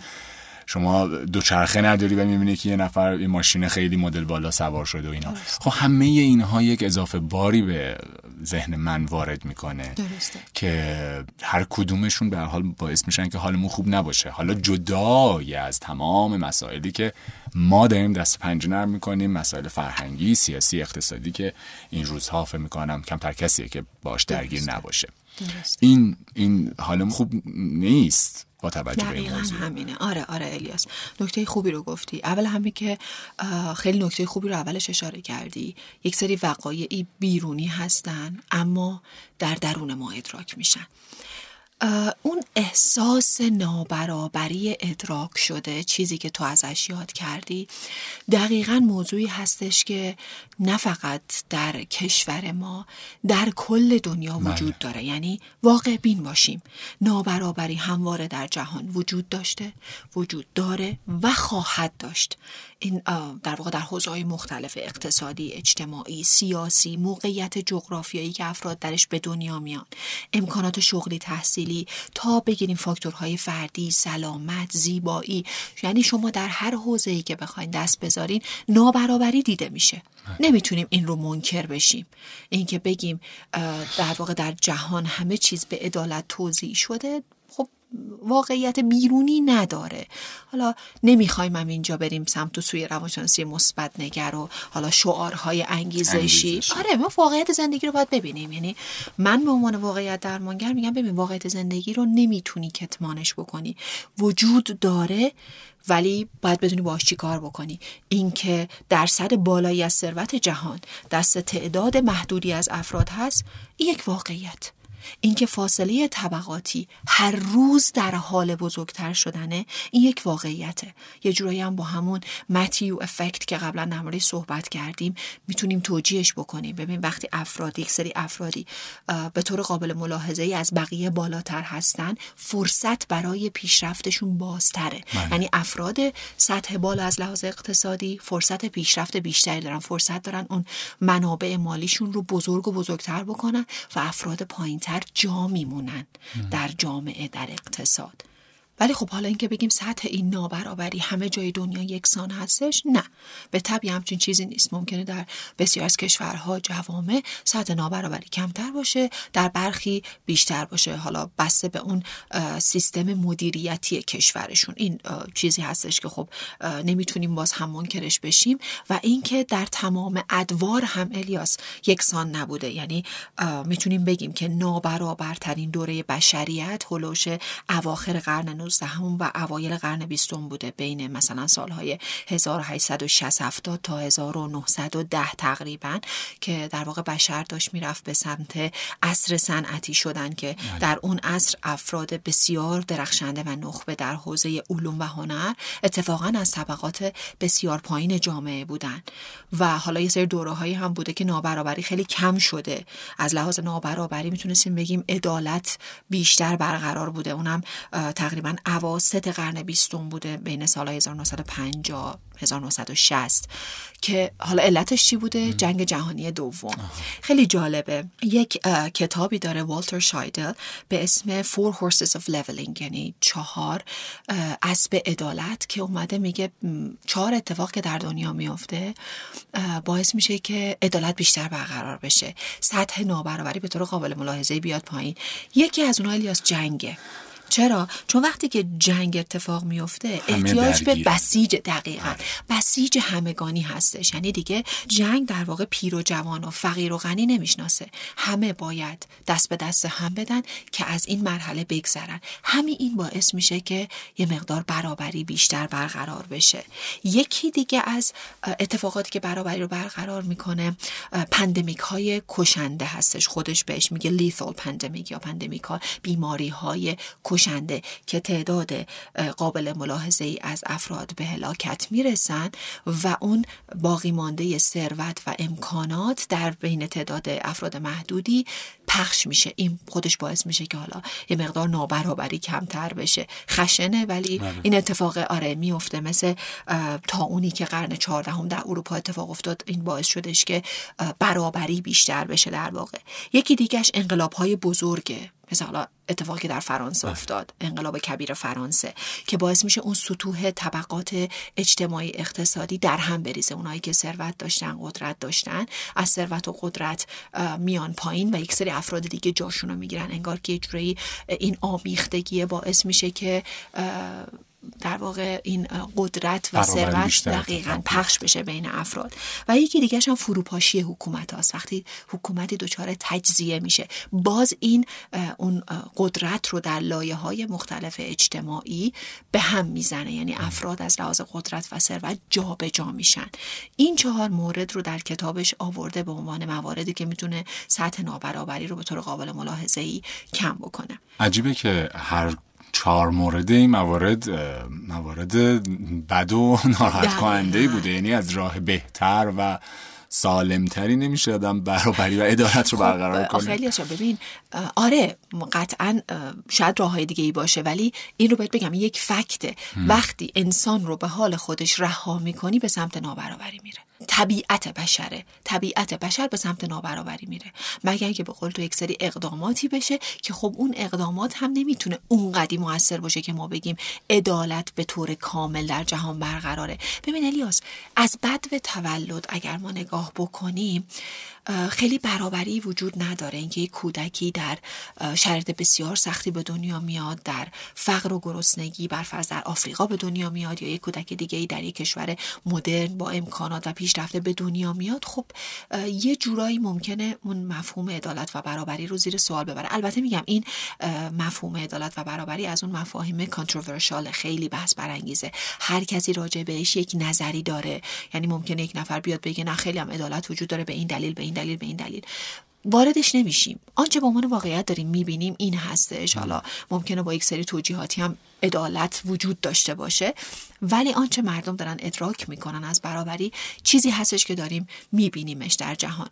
Speaker 2: شما دوچرخه نداری و می‌بینی که یه نفر این ماشین خیلی مدل بالا سوار شده و اینا. خب همه اینها یک اضافه باری به ذهن من وارد می‌کنه
Speaker 3: درسته.
Speaker 2: که هر کدومشون به حال باعث میشن که حالمون خوب نباشه. حالا جدای از تمام مسائلی که ما داریم دست پنجه نرم می‌کنیم مسائل فرهنگی سیاسی اقتصادی که این روزها فکر می‌کنم کمتر کسیه که باش درگیر نباشه.
Speaker 3: درسته.
Speaker 2: این این حالمون خوب نیست. با توجه به این موضوع.
Speaker 3: همینه. آره آره الیاس. نکته خوبی رو گفتی. اول همین که خیلی نکته خوبی رو اولش اشاره کردی. یک سری وقایعی بیرونی هستن اما در درون ما ادراک میشن. اون احساس نابرابری ادراک شده چیزی که تو ازش یاد کردی. دقیقا موضوعی هستش که نه فقط در کشور ما در کل دنیا بله. وجود داره. یعنی واقع بین باشیم. نابرابری همواره در جهان وجود داشته وجود داره و خواهد داشت. این در واقع در حوزه‌های مختلف اقتصادی اجتماعی سیاسی موقعیت جغرافیایی که افراد درش به دنیا میان. امکانات شغلی تحصیلی تا بگیریم فاکتورهای فردی سلامت زیبایی. یعنی شما در هر حوزه‌ای که بخواین دست بذارین نابرابری دیده میشه. نمی‌تونیم این رو منکر بشیم. اینکه بگیم در واقع در جهان همه چیز به عدالت توضیح شده واقعیت بیرونی نداره. حالا نمی‌خوایم هم اینجا بریم سمت و سوی روانشناسی مثبت نگر و حالا شعارهای انگیزشی. آره ما واقعیت زندگی رو باید ببینیم. یعنی من به عنوان واقعیت درمانگر میگم ببین واقعیت زندگی رو نمی‌تونی کتمانش بکنی. وجود داره ولی باید بدونی باش چی کار بکنی. اینکه درصد بالایی از ثروت جهان دست تعداد محدودی از افراد هست یک واقعیت. اینکه فاصله طبقاتی هر روز در حال بزرگتر شدنه این یک واقعیته. یه جورایی هم با همون متیو افکت که قبلا در صحبت کردیم می‌تونیم توجیهش بکنیم. ببین وقتی افرادی یک سری افرادی به طور قابل ملاحظه ای از بقیه بالاتر هستن فرصت برای پیشرفتشون بازتره. بله. یعنی افراد سطح بالا از لحاظ اقتصادی فرصت پیشرفت بیشتری دارن. فرصت دارن اون منابع مالیشون رو بزرگ و بزرگتر بکنن و افراد پایینتر جا میمونن در جامعه در اقتصاد. ولی خب حالا اینکه بگیم سطح این نابرابری همه جای دنیا یکسان هستش نه. به طبی همچین چیزی نیست. ممکنه در بسیار از کشورها جوامع سطح نابرابری کمتر باشه در برخی بیشتر باشه. حالا بسته به اون سیستم مدیریتی کشورشون. این چیزی هستش که خب نمی‌تونیم باز هم منکرش بشیم. و اینکه در تمام ادوار هم الیاس یکسان نبوده. یعنی می‌تونیم بگیم که نابرابرترین دوره بشریت هلوش اواخر قرن 19 و اوایل قرن بیستم بوده بین مثلا سالهای 1860 تا 1910 تقریبا که در واقع بشر داشت می‌رفت به سمت عصر صنعتی شدن که بله. در اون عصر افراد بسیار درخشنده و نخبه در حوزه علوم و هنر اتفاقا از طبقات بسیار پایین جامعه بودن. و حالا یه سری دوره هایی هم بوده که نابرابری خیلی کم شده. از لحاظ نابرابری می‌تونستیم بگیم عدالت بیشتر برقرار بوده. اونم تقریبا اواسط قرن بیستم بوده بین سال 1950 1960 که حالا علتش چی بوده؟ جنگ جهانی دوم. خیلی جالبه. یک کتابی داره والتر شایدل به اسم Four Horses of Leveling یعنی چهار اسب عدالت که اومده میگه چهار اتفاق که در دنیا میفته باعث میشه که عدالت بیشتر برقرار بشه. سطح نابرابری به طور قابل ملاحظه بیاد پایین. یکی از اونها الیاس جنگه. چرا؟ چون وقتی که جنگ اتفاق میفته احتیاج به بسیج دقیقا. بله. بسیج همگانی هستش. یعنی دیگه جنگ در واقع پیر و جوان و فقیر و غنی نمی‌شناسه. همه باید دست به دست هم بدن که از این مرحله بگذرن. همین این باعث میشه که یه مقدار برابری بیشتر برقرار بشه. یکی دیگه از اتفاقاتی که برابری رو برقرار می‌کنه pandemic های کشنده هستش. خودش بهش میگه lethal pandemic یا pandemic ها بیماری های کشنده که تعداد قابل ملاحظه ای از افراد به هلاکت می‌رسن و اون باقی مانده ثروت و امکانات در بین تعداد افراد محدودی پخش میشه. این خودش باعث میشه که حالا یه مقدار نابرابری کمتر بشه. خشنه ولی بله. این اتفاق آره میفته مثل تا اونی که قرن چهاردهم در اروپا اتفاق افتاد این باعث شدش که برابری بیشتر بشه در واقع. یکی دیگهش انقلاب های بزرگه. مثل حالا اتفاقی که در فرانسه بله. افتاد انقلاب کبیر فرانسه که باعث میشه اون سطوح طبقات اجتماعی اقتصادی در هم بریزه اونایی که ثروت داشتن قدرت داشتن از ثروت و قدرت میان پایین و یک سری افراد دیگه جاشون رو می‌گیرن انگار که یه این آمیختگی باعث میشه که در واقع این قدرت و ثروت دقیقا پخش بشه بین افراد. و یکی دیگه هم فروپاشی حکومت هاست. وقتی حکومتی دچار تجزیه میشه. باز این اون قدرت رو در لایه های مختلف اجتماعی به هم می‌زنه. یعنی افراد از لحاظ قدرت و ثروت جابجا میشن. این چهار مورد رو در کتابش آورده به عنوان مواردی که می‌تونه سطح نابرابری رو به طور قابل ملاحظه ای کم بکنه.
Speaker 2: عجیبه که هر چهار مورد این موارد موارد بد و ناراحت کننده بوده. یعنی از راه بهتر و سالمتری نمیشه آدم برابری و عدالت رو خب، برقرار کنه.
Speaker 3: خیلی ببین آره قطعا شاید راه های دیگه ای باشه ولی این رو باید بگم یک فکته. وقتی انسان رو به حال خودش رها می‌کنی به سمت نابرابری میره. طبیعت بشره. طبیعت بشر به سمت نابرابری میره. مگر اینکه به قول تو یک سری اقداماتی بشه که خب اون اقدامات هم نمی‌تونه اونقدی موثر باشه که ما بگیم عدالت به طور کامل در جهان برقراره. ببین الیاس از بد و تولد اگر ما نگاه بکنیم خیلی برابری وجود نداره. اینکه یک کودکی در شرایط بسیار سختی به دنیا میاد در فقر و گرسنگی برفرض در آفریقا به دنیا میاد یا یک کودک دیگه ای در یک کشور مدرن با امکانات و پیشرفته به دنیا میاد خب یه جورایی ممکنه اون مفهوم عدالت و برابری رو زیر سوال ببره. البته میگم این مفهوم عدالت و برابری از اون مفاهیم کانتروورشال خیلی بحث برانگیزه. هر کسی راجع بهش یک نظری داره. یعنی ممکنه یک نفر بیاد بگه نه خیلی هم عدالت وجود داره به این دلیل به این دلیل به این دلیل. واردش نمیشیم. آنچه به عنوان واقعیت داریم می‌بینیم این هستش. حالا ممکنه با یک سری توجیهاتی هم عدالت وجود داشته باشه ولی آنچه مردم دارن ادراک می‌کنن از برابری چیزی هستش که داریم میبینیمش در جهان.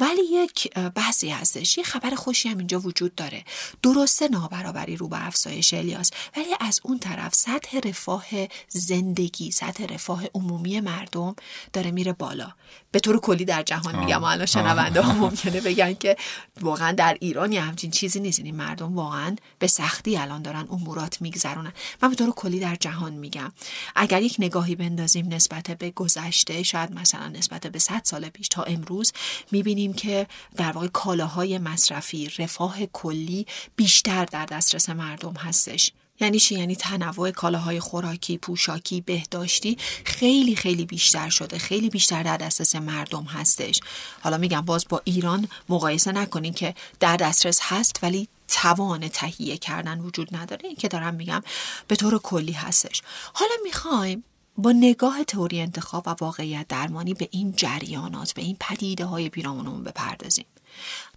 Speaker 3: ولی یک بحثی هستش یه خبر خوشی هم اینجا وجود داره. درسته نابرابری رو به افزایش الیاس ولی از اون طرف سطح رفاه زندگی سطح رفاه عمومی مردم داره میره بالا. به طور کلی در جهان میگم الان شنونده ها ممکنه بگن که واقعا در ایران یه همچین چیزی نیست. یعنی مردم واقعا به سختی الان دارن امورات میگذرونن من به طور کلی در جهان میگم. اگر یک نگاهی بندازیم نسبت به گذشته شاید مثلا نسبت به 100 سال پیش تا امروز می‌بینیم که در واقع کالاهای مصرفی رفاه کلی بیشتر در دسترس مردم هستش. یعنی چی؟ یعنی تنوع کالاهای خوراکی پوشاکی بهداشتی خیلی خیلی بیشتر شده. خیلی بیشتر در دسترس مردم هستش. حالا میگم باز با ایران مقایسه نکنین که در دسترس هست ولی توان تهیه کردن وجود نداره. این که دارم میگم به طور کلی هستش. حالا می‌خوایم با نگاه تئوری انتخاب و واقعیت درمانی به این جریانات به این پدیده های پیرامونمون بپردازیم.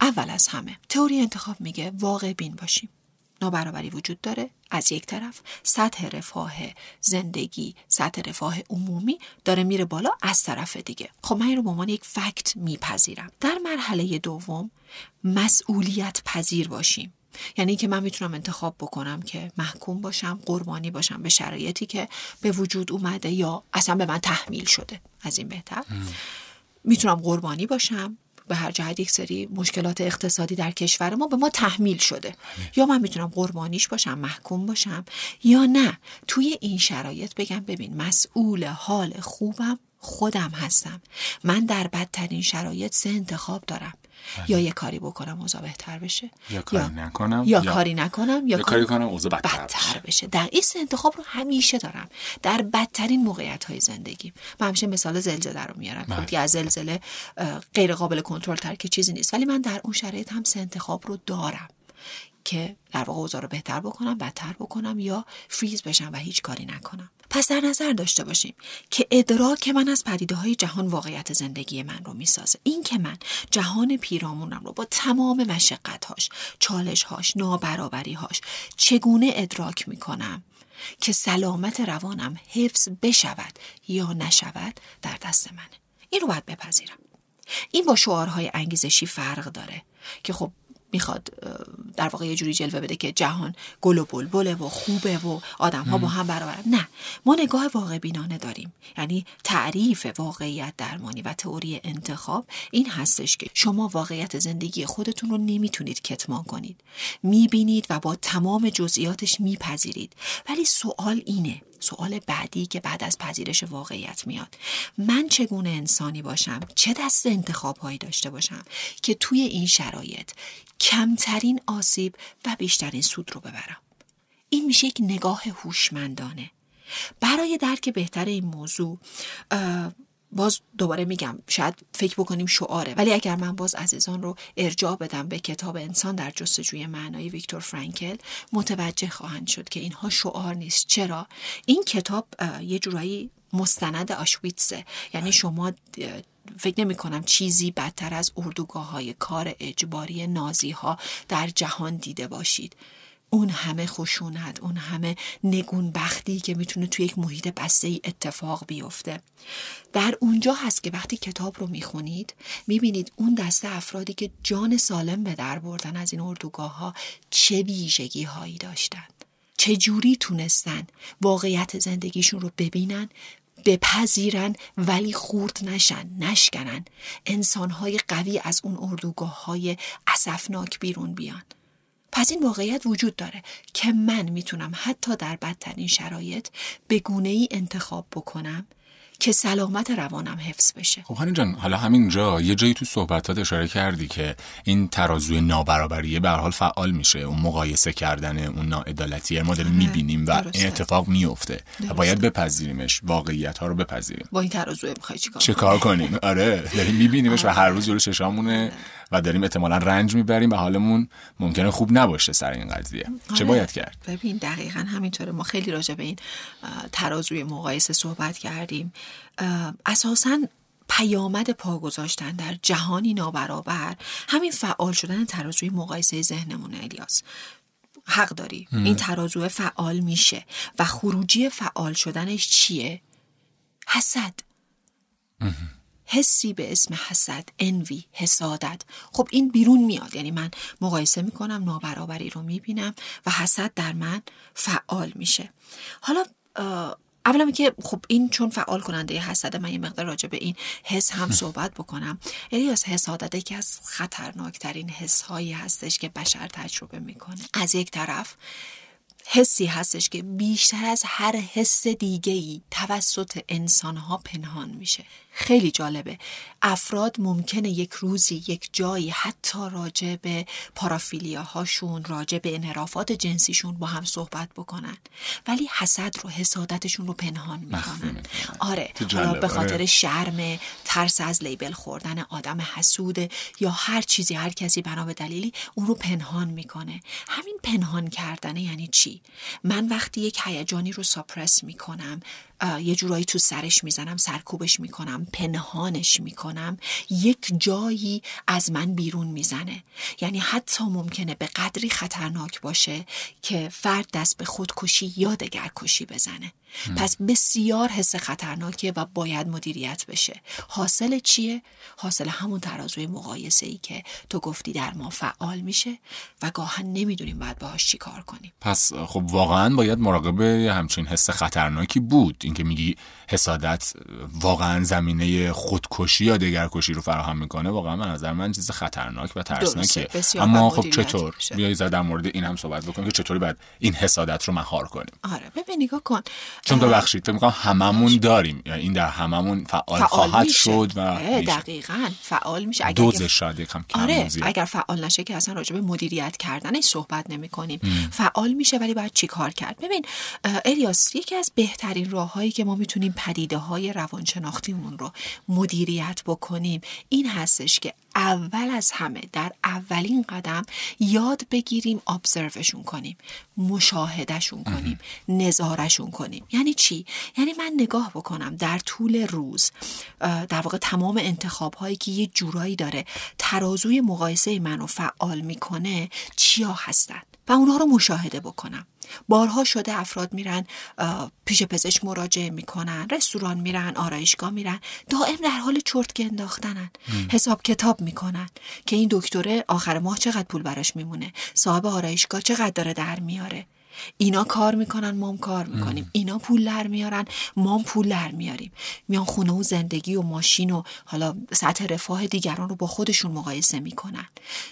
Speaker 3: اول از همه تئوری انتخاب میگه واقع بین باشیم. نابرابری وجود داره. از یک طرف سطح رفاه زندگی سطح رفاه عمومی داره میره بالا از طرف دیگه. خب من این رو به عنوان یک فکت میپذیرم. در مرحله دوم مسئولیت پذیر باشیم. یعنی که من می‌تونم انتخاب بکنم که محکوم باشم قربانی باشم به شرایطی که به وجود اومده یا اصلا به من تحمیل شده. از این بهتر. می‌تونم قربانی باشم. به هر جهت یک سری مشکلات اقتصادی در کشور ما به ما تحمیل شده. یا من می‌تونم قربانیش باشم محکوم باشم یا نه. توی این شرایط بگم ببین مسئول حال خوبم خودم هستم. من در بدترین شرایط سه انتخاب دارم. یا بله. یه کاری بکنم اوضاع بهتر بشه.
Speaker 2: یا کاری نکنم
Speaker 3: یا, کاری نکنم
Speaker 2: یا, کاری کنم اوضاع بدتر,
Speaker 3: بدتر بشه. در این انتخاب رو همیشه دارم. در بدترین موقعیت های زندگی. من همیشه مثال زلزله رو میارم. خب دیگه از زلزله غیر قابل کنترل تر که چیزی نیست. ولی من در اون شرایط هم سه انتخاب رو دارم که در واقع اوضاع رو بهتر بکنم بدتر بکنم یا فریز بشم و هیچ کاری نکنم. پس در نظر داشته باشیم که ادراک من از پدیده های جهان واقعیت زندگی من رو می‌سازه. این که من جهان پیرامونم رو با تمام مشقتهاش چالشهاش نابرابریهاش چگونه ادراک می‌کنم که سلامت روانم حفظ بشود یا نشود در دست منه؟ این رو باید بپذیرم. این با شعارهای انگیزشی فرق داره که خب می‌خواد در واقع یه جوری جلوه بده که جهان گل و بلبله و خوبه و آدم ها با هم برابرن. نه ما نگاه واقع بینانه داریم. یعنی تعریف واقعیت درمانی و تئوری انتخاب این هستش که شما واقعیت زندگی خودتون رو نمی‌تونید کتمان کنید. می‌بینید و با تمام جزئیاتش میپذیرید. ولی سوال اینه سوال بعدی که بعد از پذیرش واقعیت میاد. من چگونه انسانی باشم؟ چه دست انتخاب هایی داشته باشم که توی این شرایط کمترین آسیب و بیشترین سود رو ببرم؟ این میشه یک نگاه هوشمندانه. برای درک بهتر این موضوع باز دوباره میگم شاید فکر بکنیم شعاره ولی اگر من باز عزیزان رو ارجاع بدم به کتاب انسان در جستجوی معنای ویکتور فرانکل متوجه خواهند شد که اینها شعار نیست. چرا؟ این کتاب یه جورایی مستند آشویتسه یعنی شما فکر نمی کنم چیزی بدتر از اردوگاه های کار اجباری نازی ها در جهان دیده باشید. اون همه خشونت اون همه نگون بختی که می‌تونه توی یک محیط بسته ای اتفاق بیفته. در اونجا هست که وقتی کتاب رو می‌خونید می‌بینید اون دسته افرادی که جان سالم به در بردن از این اردوگاه ها چه ویژگی هایی چه جوری تونستن واقعیت زندگیشون رو ببینن بپذیرن ولی خورد نشن نشکنن؟ انسانهای قوی از اون اردوگاه های اصفناک بیرون بیان. پس این واقعیت وجود داره که من می‌تونم حتی در بدترین شرایط به گونه ای انتخاب بکنم که سلامت روانم حفظ بشه.
Speaker 2: خب هانی جان حالا همینجا یه جایی تو صحبتات اشاره کردی که این ترازوی نابرابریه به حال فعال میشه. اون مقایسه کردن اون ناعدالتی ما داریم آره، می‌بینیم و این اتفاق میفته و باید بپذیریمش واقعیت ها رو بپذیریم.
Speaker 3: با این ترازو می‌خوای چیکار
Speaker 2: چیکار کنیم؟ آره داریم میبینیمش و هر روز جلو چشامونه. و داریم احتمالا رنج می‌بریم و حالمون ممکنه خوب نباشه سر این قضیه. چه آره. باید کرد؟
Speaker 3: ببین دقیقا همینطوره. ما خیلی راجع به این ترازوی مقایسه صحبت کردیم. اساسا پیامد پا گذاشتن در جهانی نابرابر همین فعال شدن ترازوی مقایسه ذهنمون الیاس. حق داری. این ترازو فعال میشه. و خروجی فعال شدنش چیه؟ حسد. حسی به اسم حسد انوی حسادت. خب این بیرون میاد. یعنی من مقایسه می‌کنم نابرابری رو می‌بینم و حسد در من فعال میشه. حالا اولا که خب این چون فعال کننده حسد من یه مقدار راجع به این حس هم صحبت بکنم. الیاس حسادت یکی از خطرناکترین حس هایی هستش که بشر تجربه می‌کنه. از یک طرف حسی هستش که بیشتر از هر حس دیگه ای توسط انسان ها پنهان میشه. خیلی جالبه. افراد ممکنه یک روزی یک جایی حتی راجع به پارافیلیا هاشون راجع به انحرافات جنسیشون با هم صحبت بکنن. ولی حسد رو حسادتشون رو پنهان می‌کنن. آره. حالا به خاطر آره. شرم ترس از لیبل خوردن آدم حسود یا هر چیزی هر کسی بنا به دلیلی اون رو پنهان می‌کنه. همین پنهان کردنه یعنی چی؟ من وقتی یک هیجانی رو ساپرس می‌کنم یه جورایی تو سرش می‌زنم سرکوبش می‌کنم پنهانش می‌کنم یک جایی از من بیرون می‌زنه. یعنی حتی ممکنه به قدری خطرناک باشه که فرد دست به خودکشی یا دگرکشی بزنه. پس بسیار حس خطرناکیه و باید مدیریت بشه. حاصل چیه؟ حاصل همون ترازوی مقایسه ای که تو گفتی در ما فعال میشه و گاهن نمی‌دونیم باید باهاش چی کار کنیم.
Speaker 2: پس خب واقعا باید مراقب همچین حس خطرناکی بود. اینکه میگی حسادت واقعا زمینه خودکشی یا دگرکشی رو فراهم می‌کنه واقعا من نظر من چیز خطرناک و ترسناکه اما خب چطور؟ بیایید در مورد این هم صحبت بکنیم که چطوری باید این حسادت رو مهار کنیم.
Speaker 3: آره ببین نگاه کن.
Speaker 2: چون ببخشید فکر می‌کنم هممون داریم. یعنی این در هممون فعال, خواهد شد و
Speaker 3: دقیقا فعال میشه.
Speaker 2: اگر دوزش شاید یکم کم
Speaker 3: آره اگر فعال نشه که اصلا راجع به مدیریت کردنش صحبت نمی کنیم فعال میشه ولی باید چیکار کرد؟ ببین الیاس یکی از بهترین راههایی که ما می‌تونیم پدیده های روانشناختیمون رو مدیریت بکنیم. این هستش که اول از همه در اولین قدم یاد بگیریم ابزروشون کنیم مشاهدهشون کنیم نظارشون کنیم. یعنی چی؟ یعنی من نگاه بکنم در طول روز در واقع تمام انتخاب هایی که یه جورایی داره ترازوی مقایسه منو فعال می‌کنه چیا هستن؟ و اونها رو مشاهده بکنم. بارها شده افراد میرن پیش پزشک مراجعه می‌کنن رستوران میرن آرایشگاه میرن دائم در حال چرتکه انداختنن. حساب کتاب می‌کنن که این دکتره آخر ماه چقدر پول براش میمونه؟ صاحب آرایشگاه چقدر داره در میاره؟ اینا کار می‌کنن مام کار می‌کنیم. اینا پول در میارن مام پول در میاریم. میان خونه و زندگی و ماشین و حالا سطح رفاه دیگران رو با خودشون مقایسه می‌کنن.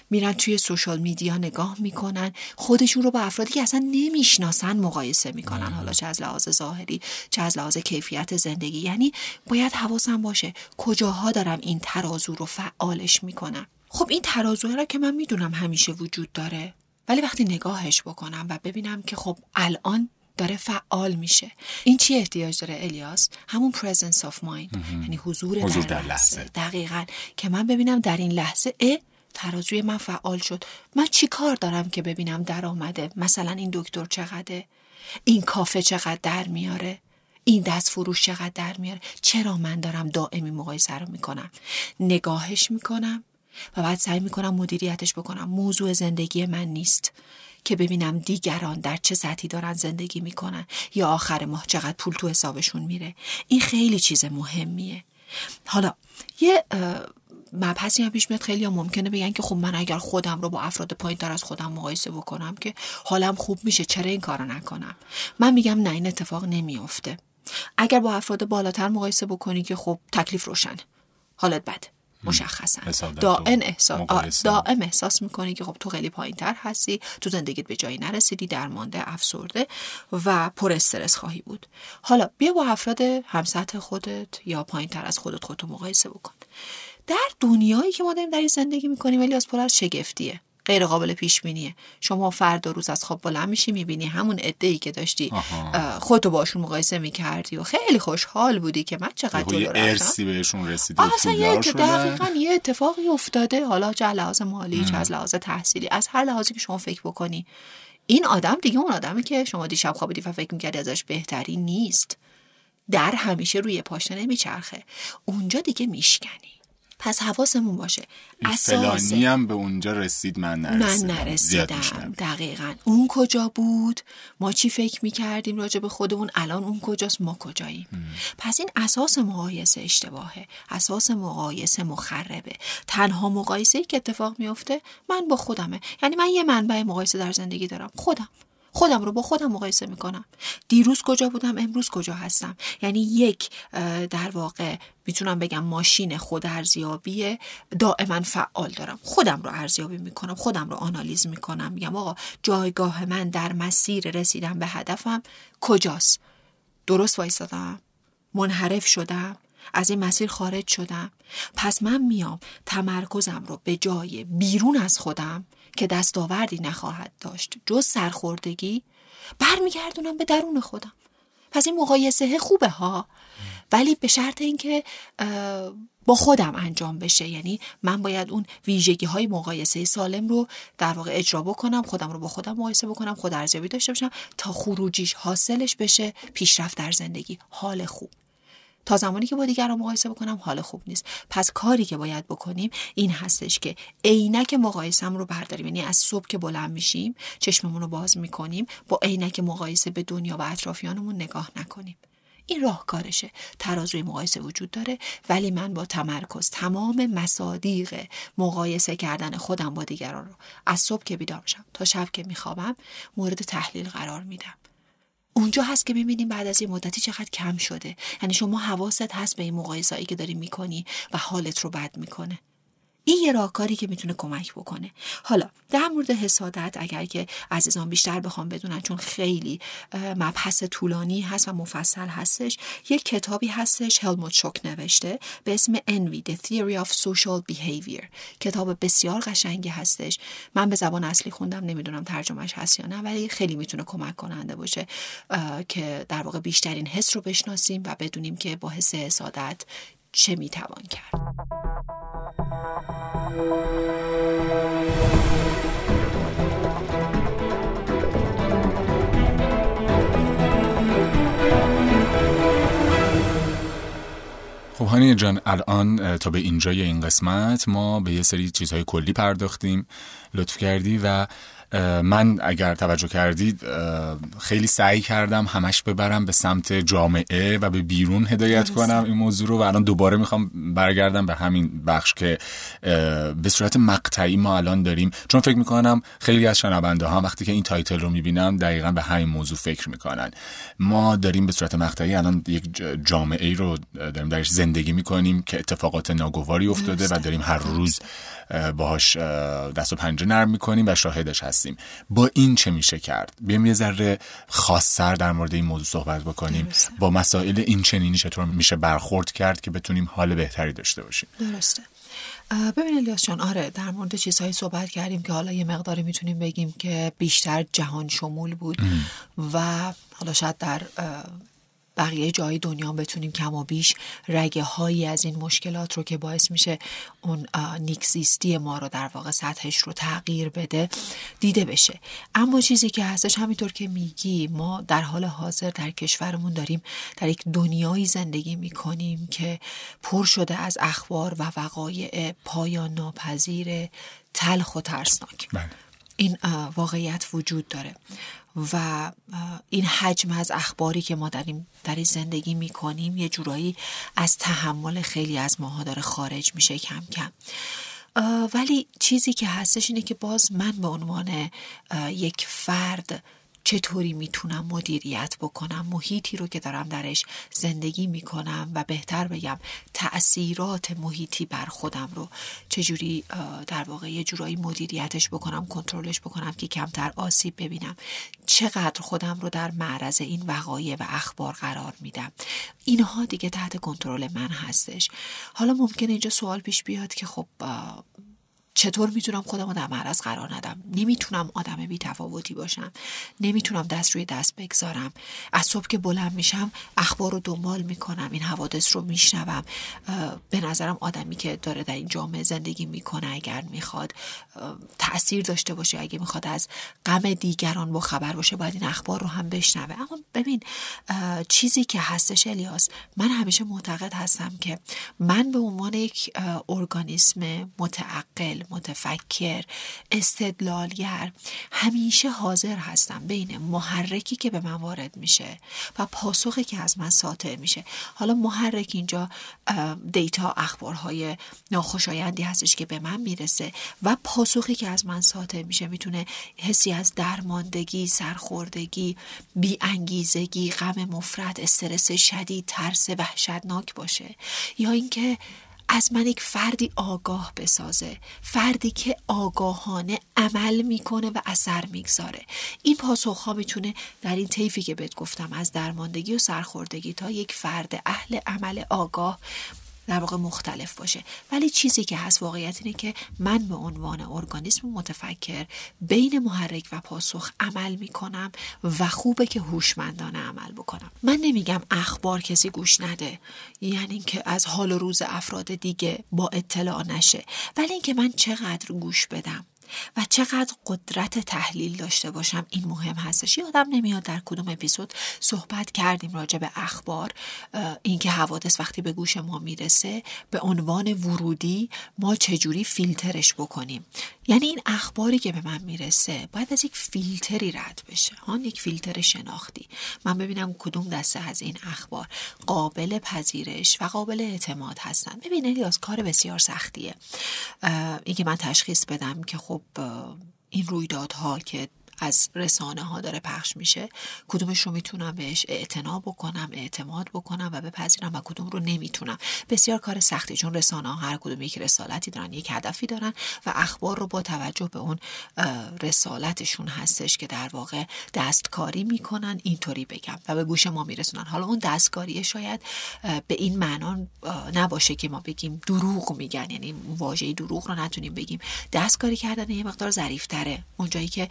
Speaker 3: میرن توی سوشال میدیا نگاه می‌کنن. خودشون رو با افرادی که اصلا نمی‌شناسن مقایسه می‌کنن. حالا چه از لحاظ ظاهری چه از لحاظ کیفیت زندگی. یعنی باید حواسم باشه کجاها دارم این ترازو رو فعالش می‌کنم خب این ترازوه را که من می‌دونم همیشه وجود داره. ولی وقتی نگاهش بکنم و ببینم که خب الان داره فعال میشه. این چی احتیاج داره الیاس؟ همون presence of mind. یعنی حضور,
Speaker 2: حضور
Speaker 3: در,
Speaker 2: در
Speaker 3: لحظه.
Speaker 2: لحظه.
Speaker 3: دقیقا. که من ببینم در این لحظه اه ترازوی من فعال شد. من چی کار دارم که ببینم در آمده؟ مثلا این دکتر چقدره؟ این کافه چقدر در میاره؟ این دست فروش چقدر در میاره؟ چرا من دارم دائمی مقایسه رو می‌کنم؟ نگاهش می‌کنم. و بعد سعی می‌کنم مدیریتش بکنم. موضوع زندگی من نیست که ببینم دیگران در چه سطحی دارن زندگی می‌کنن یا آخر ماه چقدر پول تو حسابشون میره. این خیلی چیز مهمیه. حالا یه مبحثی هم پیش میاد خیلی هم ممکنه بگن که خب من اگر خودم رو با افراد پایین از خودم مقایسه بکنم که حالم خوب میشه چرا این کارو نکنم؟ من میگم نه این اتفاق نمیافته. اگر با افراد بالاتر مقایسه بکنی که خب تکلیف روشن حالت بد مشخصا. دائم احساس. دائم احساس می‌کنی که خب تو خیلی پایین تر هستی تو زندگیت به جایی نرسیدی درمانده افسرده و پر استرس خواهی بود. حالا بیا با افراد همسطح خودت یا پایین تر از خودت خودتو مقایسه بکن. در دنیایی که ما داریم در این زندگی می‌کنیم الیاس پر از شگفتیه. غیر قابل پیش بینیه شما فردا روز از خواب بلند میشی می‌بینی همون عده ای که داشتی خودتو باشون مقایسه می‌کردی و خیلی خوشحال بودی که من چقدر جلو رفتم.
Speaker 2: ارسی بهشون رسیده
Speaker 3: اصلا یه دقیقا یه اتفاقی افتاده. حالا چه لحاظ مالی چه از لحاظ تحصیلی از هر لحاظی که شما فکر بکنی. این آدم دیگه اون آدمی که شما دیشب خوابیدی و فکر می‌کردی ازش بهتری نیست در همیشه روی پاشنه نمیچرخه. اونجا دیگه میشکنی. پس حواسمون باشه. اساس
Speaker 2: هم به اونجا رسید من
Speaker 3: من
Speaker 2: نرسیدم. زیاد
Speaker 3: نرسیدم. دقیقا. اون کجا بود؟ ما چی فکر می‌کردیم راجع به خودمون؟ الان اون کجاست؟ ما کجاییم؟ پس این اساس مقایسه اشتباهه. اساس مقایسه مخربه. تنها مقایسه ای که اتفاق میفته من با خودمه. یعنی من یه منبع مقایسه در زندگی دارم. خودم. خودم رو با خودم مقایسه می‌کنم. دیروز کجا بودم؟ امروز کجا هستم؟ یعنی یک در واقع می‌تونم بگم ماشین خود ارزیابی دائما فعال دارم. خودم رو ارزیابی می‌کنم خودم رو آنالیز می‌کنم. میگم آقا جایگاه من در مسیر رسیدن به هدفم کجاست؟ درست وایستادم؟ منحرف شدم؟ از این مسیر خارج شدم؟ پس من میام تمرکزم رو به جای بیرون از خودم که دستاوردی نخواهد داشت. جز سرخوردگی برمیگردونم به درون خودم. پس این مقایسه خوبه ها. ولی به شرط اینکه با خودم انجام بشه. یعنی من باید اون ویژگی های مقایسه سالم رو در واقع اجرا بکنم خودم رو با خودم مقایسه بکنم خود ارزیابی داشته باشم تا خروجیش حاصلش بشه پیشرفت در زندگی. حال خوب. تا زمانی که با دیگران مقایسه بکنم حال خوب نیست. پس کاری که باید بکنیم این هستش که عینک مقایسم رو برداریم. یعنی از صبح که بلند میشیم چشممون رو باز می‌کنیم با عینک مقایسه به دنیا و اطرافیانمون نگاه نکنیم. این راهکارشه. ترازوی مقایسه وجود داره ولی من با تمرکز تمام مصادیق مقایسه کردن خودم با دیگران رو از صبح که بیدار میشم تا شب که میخوابم مورد تحلیل قرار میدم. اونجا هست که می‌بینیم بعد از یه مدتی چقدر کم شده. یعنی شما حواست هست به این مقایسه‌ای که داری می‌کنی و حالت رو بد می‌کنه. این یه راهکاری که می‌تونه کمک بکنه. حالا در مورد حسادت اگر که عزیزان بیشتر بخوام بدونن چون خیلی مبحث طولانی هست و مفصل هستش یک کتابی هستش هلموت شوک نوشته به اسم Envy The Theory of Social Behavior. کتاب بسیار قشنگی هستش. من به زبان اصلی خوندم نمی‌دونم ترجمهش هست یا نه ولی خیلی می‌تونه کمک کننده باشه که در واقع بیشترین حس رو بشناسیم و بدونیم که با حس حسادت چه می‌توان کرد.
Speaker 2: خب هانی جان الان تا به اینجای این قسمت ما به یه سری چیزهای کلی پرداختیم لطف کردی و من اگر توجه کردید خیلی سعی کردم همش ببرم به سمت جامعه و به بیرون هدایت کنم این موضوع رو و الان دوباره می‌خوام برگردم به همین بخش که به صورت مقطعی ما الان داریم. چون فکر می‌کنم خیلی از شنونده ها وقتی که این تایتل رو می‌بینم دقیقا به همین موضوع فکر می‌کنن. ما داریم به صورت مقطعی الان یک جامعه رو داریم درش زندگی می‌کنیم که اتفاقات ناگواری افتاده و داریم هر روز باهاش اه، دست و پنجه نرم می‌کنیم و شاهدش هستیم. با این چه میشه کرد؟ بیایم یه ذره خاصتر در مورد این موضوع صحبت بکنیم.
Speaker 3: درسته.
Speaker 2: با مسائل این چنینی چطور میشه برخورد کرد که بتونیم حال بهتری داشته باشیم؟
Speaker 3: درسته. ببین الیاس جان آره در مورد چیزهایی صحبت کردیم که حالا یه مقداری می‌تونیم بگیم که بیشتر جهان شمول بود و حالا شاید در بقیه جای دنیا بتونیم کم و بیش رگه هایی از این مشکلات رو که باعث میشه اون نیکزیستی ما رو در واقع سطحش رو تغییر بده دیده بشه. اما چیزی که هستش همینطور که میگی ما در حال حاضر در کشورمون داریم در یک دنیایی زندگی می‌کنیم که پر شده از اخبار و وقایع پایان ناپذیر تلخ و ترسناک.
Speaker 2: بله.
Speaker 3: این واقعیت وجود داره. و این حجم از اخباری که ما داریم در این زندگی می‌کنیم یه جورایی از تحمل خیلی از ماها داره خارج میشه کم کم. ولی چیزی که هستش اینه که باز من به عنوان یک فرد چطوری می‌تونم مدیریت بکنم محیطی رو که دارم درش زندگی می‌کنم و بهتر بگم تأثیرات محیطی بر خودم رو چجوری در واقع یه جورایی مدیریتش بکنم کنترلش بکنم که کمتر آسیب ببینم. چقدر خودم رو در معرض این وقایع و اخبار قرار میدم. اینها دیگه تحت کنترل من هستش. حالا ممکنه اینجا سوال پیش بیاد که خب چطور می‌تونم خودم رو در معرض قرار ندم؟ نمی‌تونم آدم بی تفاوتی باشم. نمی‌تونم دست روی دست بگذارم. از صبح که بلند میشم اخبار رو دنبال می‌کنم این حوادث رو میشنوم. به نظرم آدمی که داره در این جامعه زندگی می‌کنه اگر می‌خواد تاثیر داشته باشه. اگه می‌خواد از غم دیگران با خبر باشه باید این اخبار رو هم بشنوه. اما ببین چیزی که هستش الیاس من همیشه معتقد هستم که من به عنوان یک ارگانیسم متعقل متفکر استدلالگر. همیشه حاضر هستم بین محرکی که به من وارد میشه و پاسخی که از من ساطع میشه. حالا محرک اینجا دیتا اخبارهای ناخوشایندی هستش که به من می‌رسه و پاسخی که از من ساطع میشه می‌تونه حسی از درماندگی سرخوردگی بی انگیزگی غم مفرد استرس شدید ترس وحشتناک باشه. یا اینکه از من یک فردی آگاه بسازه فردی که آگاهانه عمل می‌کنه و اثر می‌گذاره. این پاسخ می‌تونه در این طیفی که بهت گفتم از درماندگی و سرخوردگی تا یک فرد اهل عمل آگاه در واقع مختلف باشه. ولی چیزی که هست واقعیت اینه که من به عنوان ارگانیسم متفکر بین محرک و پاسخ عمل می‌کنم و خوبه که هوشمندانه عمل بکنم. من نمیگم اخبار کسی گوش نده یعنی اینکه از حال و روز افراد دیگه با اطلاع نشه. ولی اینکه من چقدر گوش بدم. و چقدر قدرت تحلیل داشته باشم این مهم هستش. یادم نمیاد در کدوم اپیزود صحبت کردیم راجع به اخبار اینکه حوادث وقتی به گوش ما می‌رسه به عنوان ورودی ما چجوری فیلترش بکنیم. یعنی این اخباری که به من می‌رسه باید از یک فیلتری رد بشه. هان یک فیلتر شناختی. من ببینم کدوم دسته از این اخبار قابل پذیرش و قابل اعتماد هستن. ببین الیاس کار بسیار سختیه. اینکه من تشخیص بدم که خب این رویدادها که از رسانه ها داره پخش میشه. کدومش رو می‌تونم بهش اعتنا بکنم اعتماد بکنم و بپذیرم و کدوم رو نمی‌تونم. بسیار کار سختی چون رسانه ها هر کدوم یک رسالتی دارن یک هدفی دارن و اخبار رو با توجه به اون رسالتشون هستش که در واقع دستکاری می‌کنن اینطوری بگم و به گوش ما میرسونن. حالا اون دستکاری شاید به این معنا نباشه که ما بگیم دروغ میگن. یعنی واژه دروغ رو نتونیم بگیم. دستکاری کردن یه مقدار ظریفتره. اونجایی که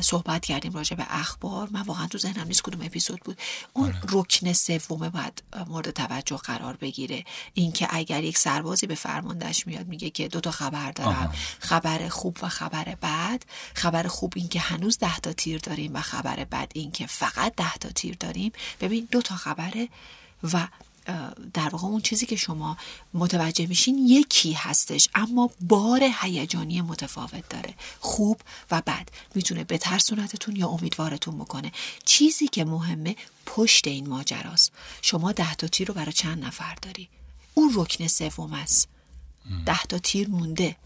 Speaker 3: صحبت کردیم راجع به اخبار. من واقعا تو ذهنم نیست کدوم اپیزود بود. اون آره. رکن سومه باید مورد توجه قرار بگیره. اینکه اگر یک سربازی به فرماندهش میاد میگه که دو تا خبر دارم. خبر خوب و خبر بد. خبر خوب این که هنوز ده تا تیر داریم و خبر بد این که فقط ده تا تیر داریم. ببین دو تا خبره و در واقع اون چیزی که شما متوجه میشین یکی هستش اما بار هیجانی متفاوت داره. خوب و بد. می‌تونه به ترسونتتون یا امیدوارتون بکنه. چیزی که مهمه پشت این ماجراست. شما ده تا تیر رو برای چند نفر داری. اون رکن سوم است. ده تا تیر مونده.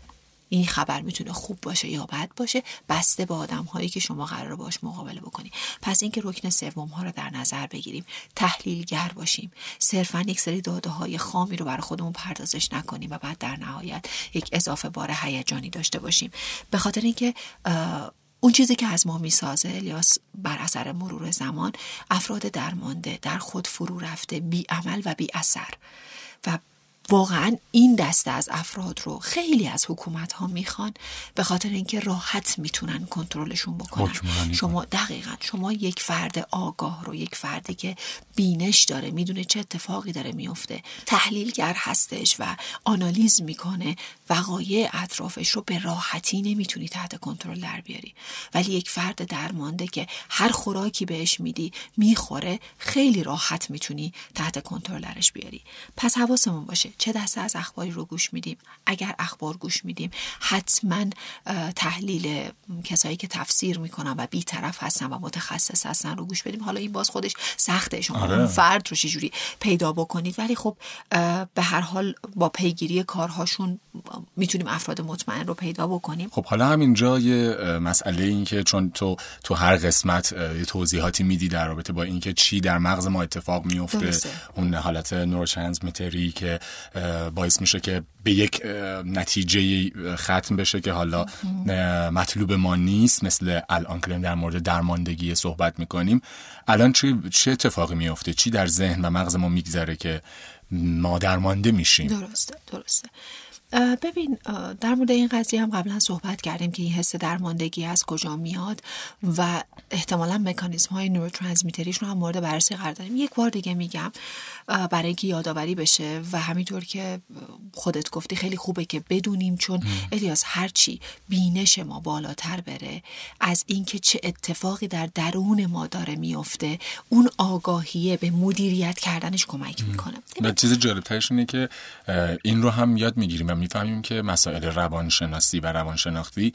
Speaker 3: این خبر می‌تونه خوب باشه یا بد باشه بسته به آدم هایی که شما قرار باش مقابله بکنی. پس اینکه رکن سوم ها رو در نظر بگیریم تحلیلگر باشیم. صرفا یک سری داده های خامی رو برای خودمون پردازش نکنیم و بعد در نهایت یک اضافه بار هیجانی داشته باشیم. به خاطر اینکه اون چیزی که از ما می‌سازه الیاس بر اثر مرور زمان افراد درمانده در خود فرو رفته بی عمل و بی اثر. و واقعا این دسته از افراد رو خیلی از حکومت ها می‌خوان به خاطر اینکه راحت می‌تونن کنترلشون بکنن. شما دقیقا شما یک فرد آگاه رو یک فردی که بینش داره می‌دونه چه اتفاقی داره میفته تحلیلگر هستش و آنالیز می‌کنه وقایع اطرافش رو به راحتی نمی‌تونی تحت کنترل در بیاری. ولی یک فرد درمانده که هر خوراکی بهش میدی می‌خوره خیلی راحت می‌تونی تحت کنترل درش بیاری. پس حواسمون باشه چه دسته از اخباری رو گوش میدیم؟ اگر اخبار گوش میدیم حتما تحلیل کسایی که تفسیر می‌کنن و بیطرف هستن و متخصص هستن رو گوش بدیم. حالا این باز خودش سخته. شما آره. فرد رو چجوری پیدا بکنید؟ ولی خب به هر حال با پیگیری کارهاشون می‌تونیم افراد مطمئن رو پیدا بکنیم.
Speaker 2: خب حالا همینجا یه مسئله این که چون تو تو هر قسمت یه توضیحاتی میدی در رابطه با اینکه چی در مغز ما اتفاق میفته اون حالت نوروترانسمیتری که باعث میشه که به یک نتیجه ختم بشه که حالا مطلوب ما نیست. مثل الان که در مورد درماندگی صحبت می‌کنیم. الان چه چه اتفاقی میفته چی در ذهن و مغز ما میگذره که ما درمانده میشیم؟
Speaker 3: درسته درسته. ببین در مورد این قضیه هم قبلا صحبت کردیم که این حس درماندگی از کجا میاد و احتمالا مکانیزم های نوروترانسمیتریش رو هم مورد بررسی قرار داریم. یک بار دیگه میگم برای اینکه یادآوری بشه و همینطور که خودت گفتی خیلی خوبه که بدونیم چون الیاس هرچی بینش ما بالاتر بره از اینکه چه اتفاقی در درون ما داره میفته اون آگاهیه به مدیریت کردنش کمک می‌کنه.
Speaker 2: و چیز جالبترش اینه که این رو هم یاد می‌گیریم و می‌فهمیم که مسائل روانشناسی و روانشناختی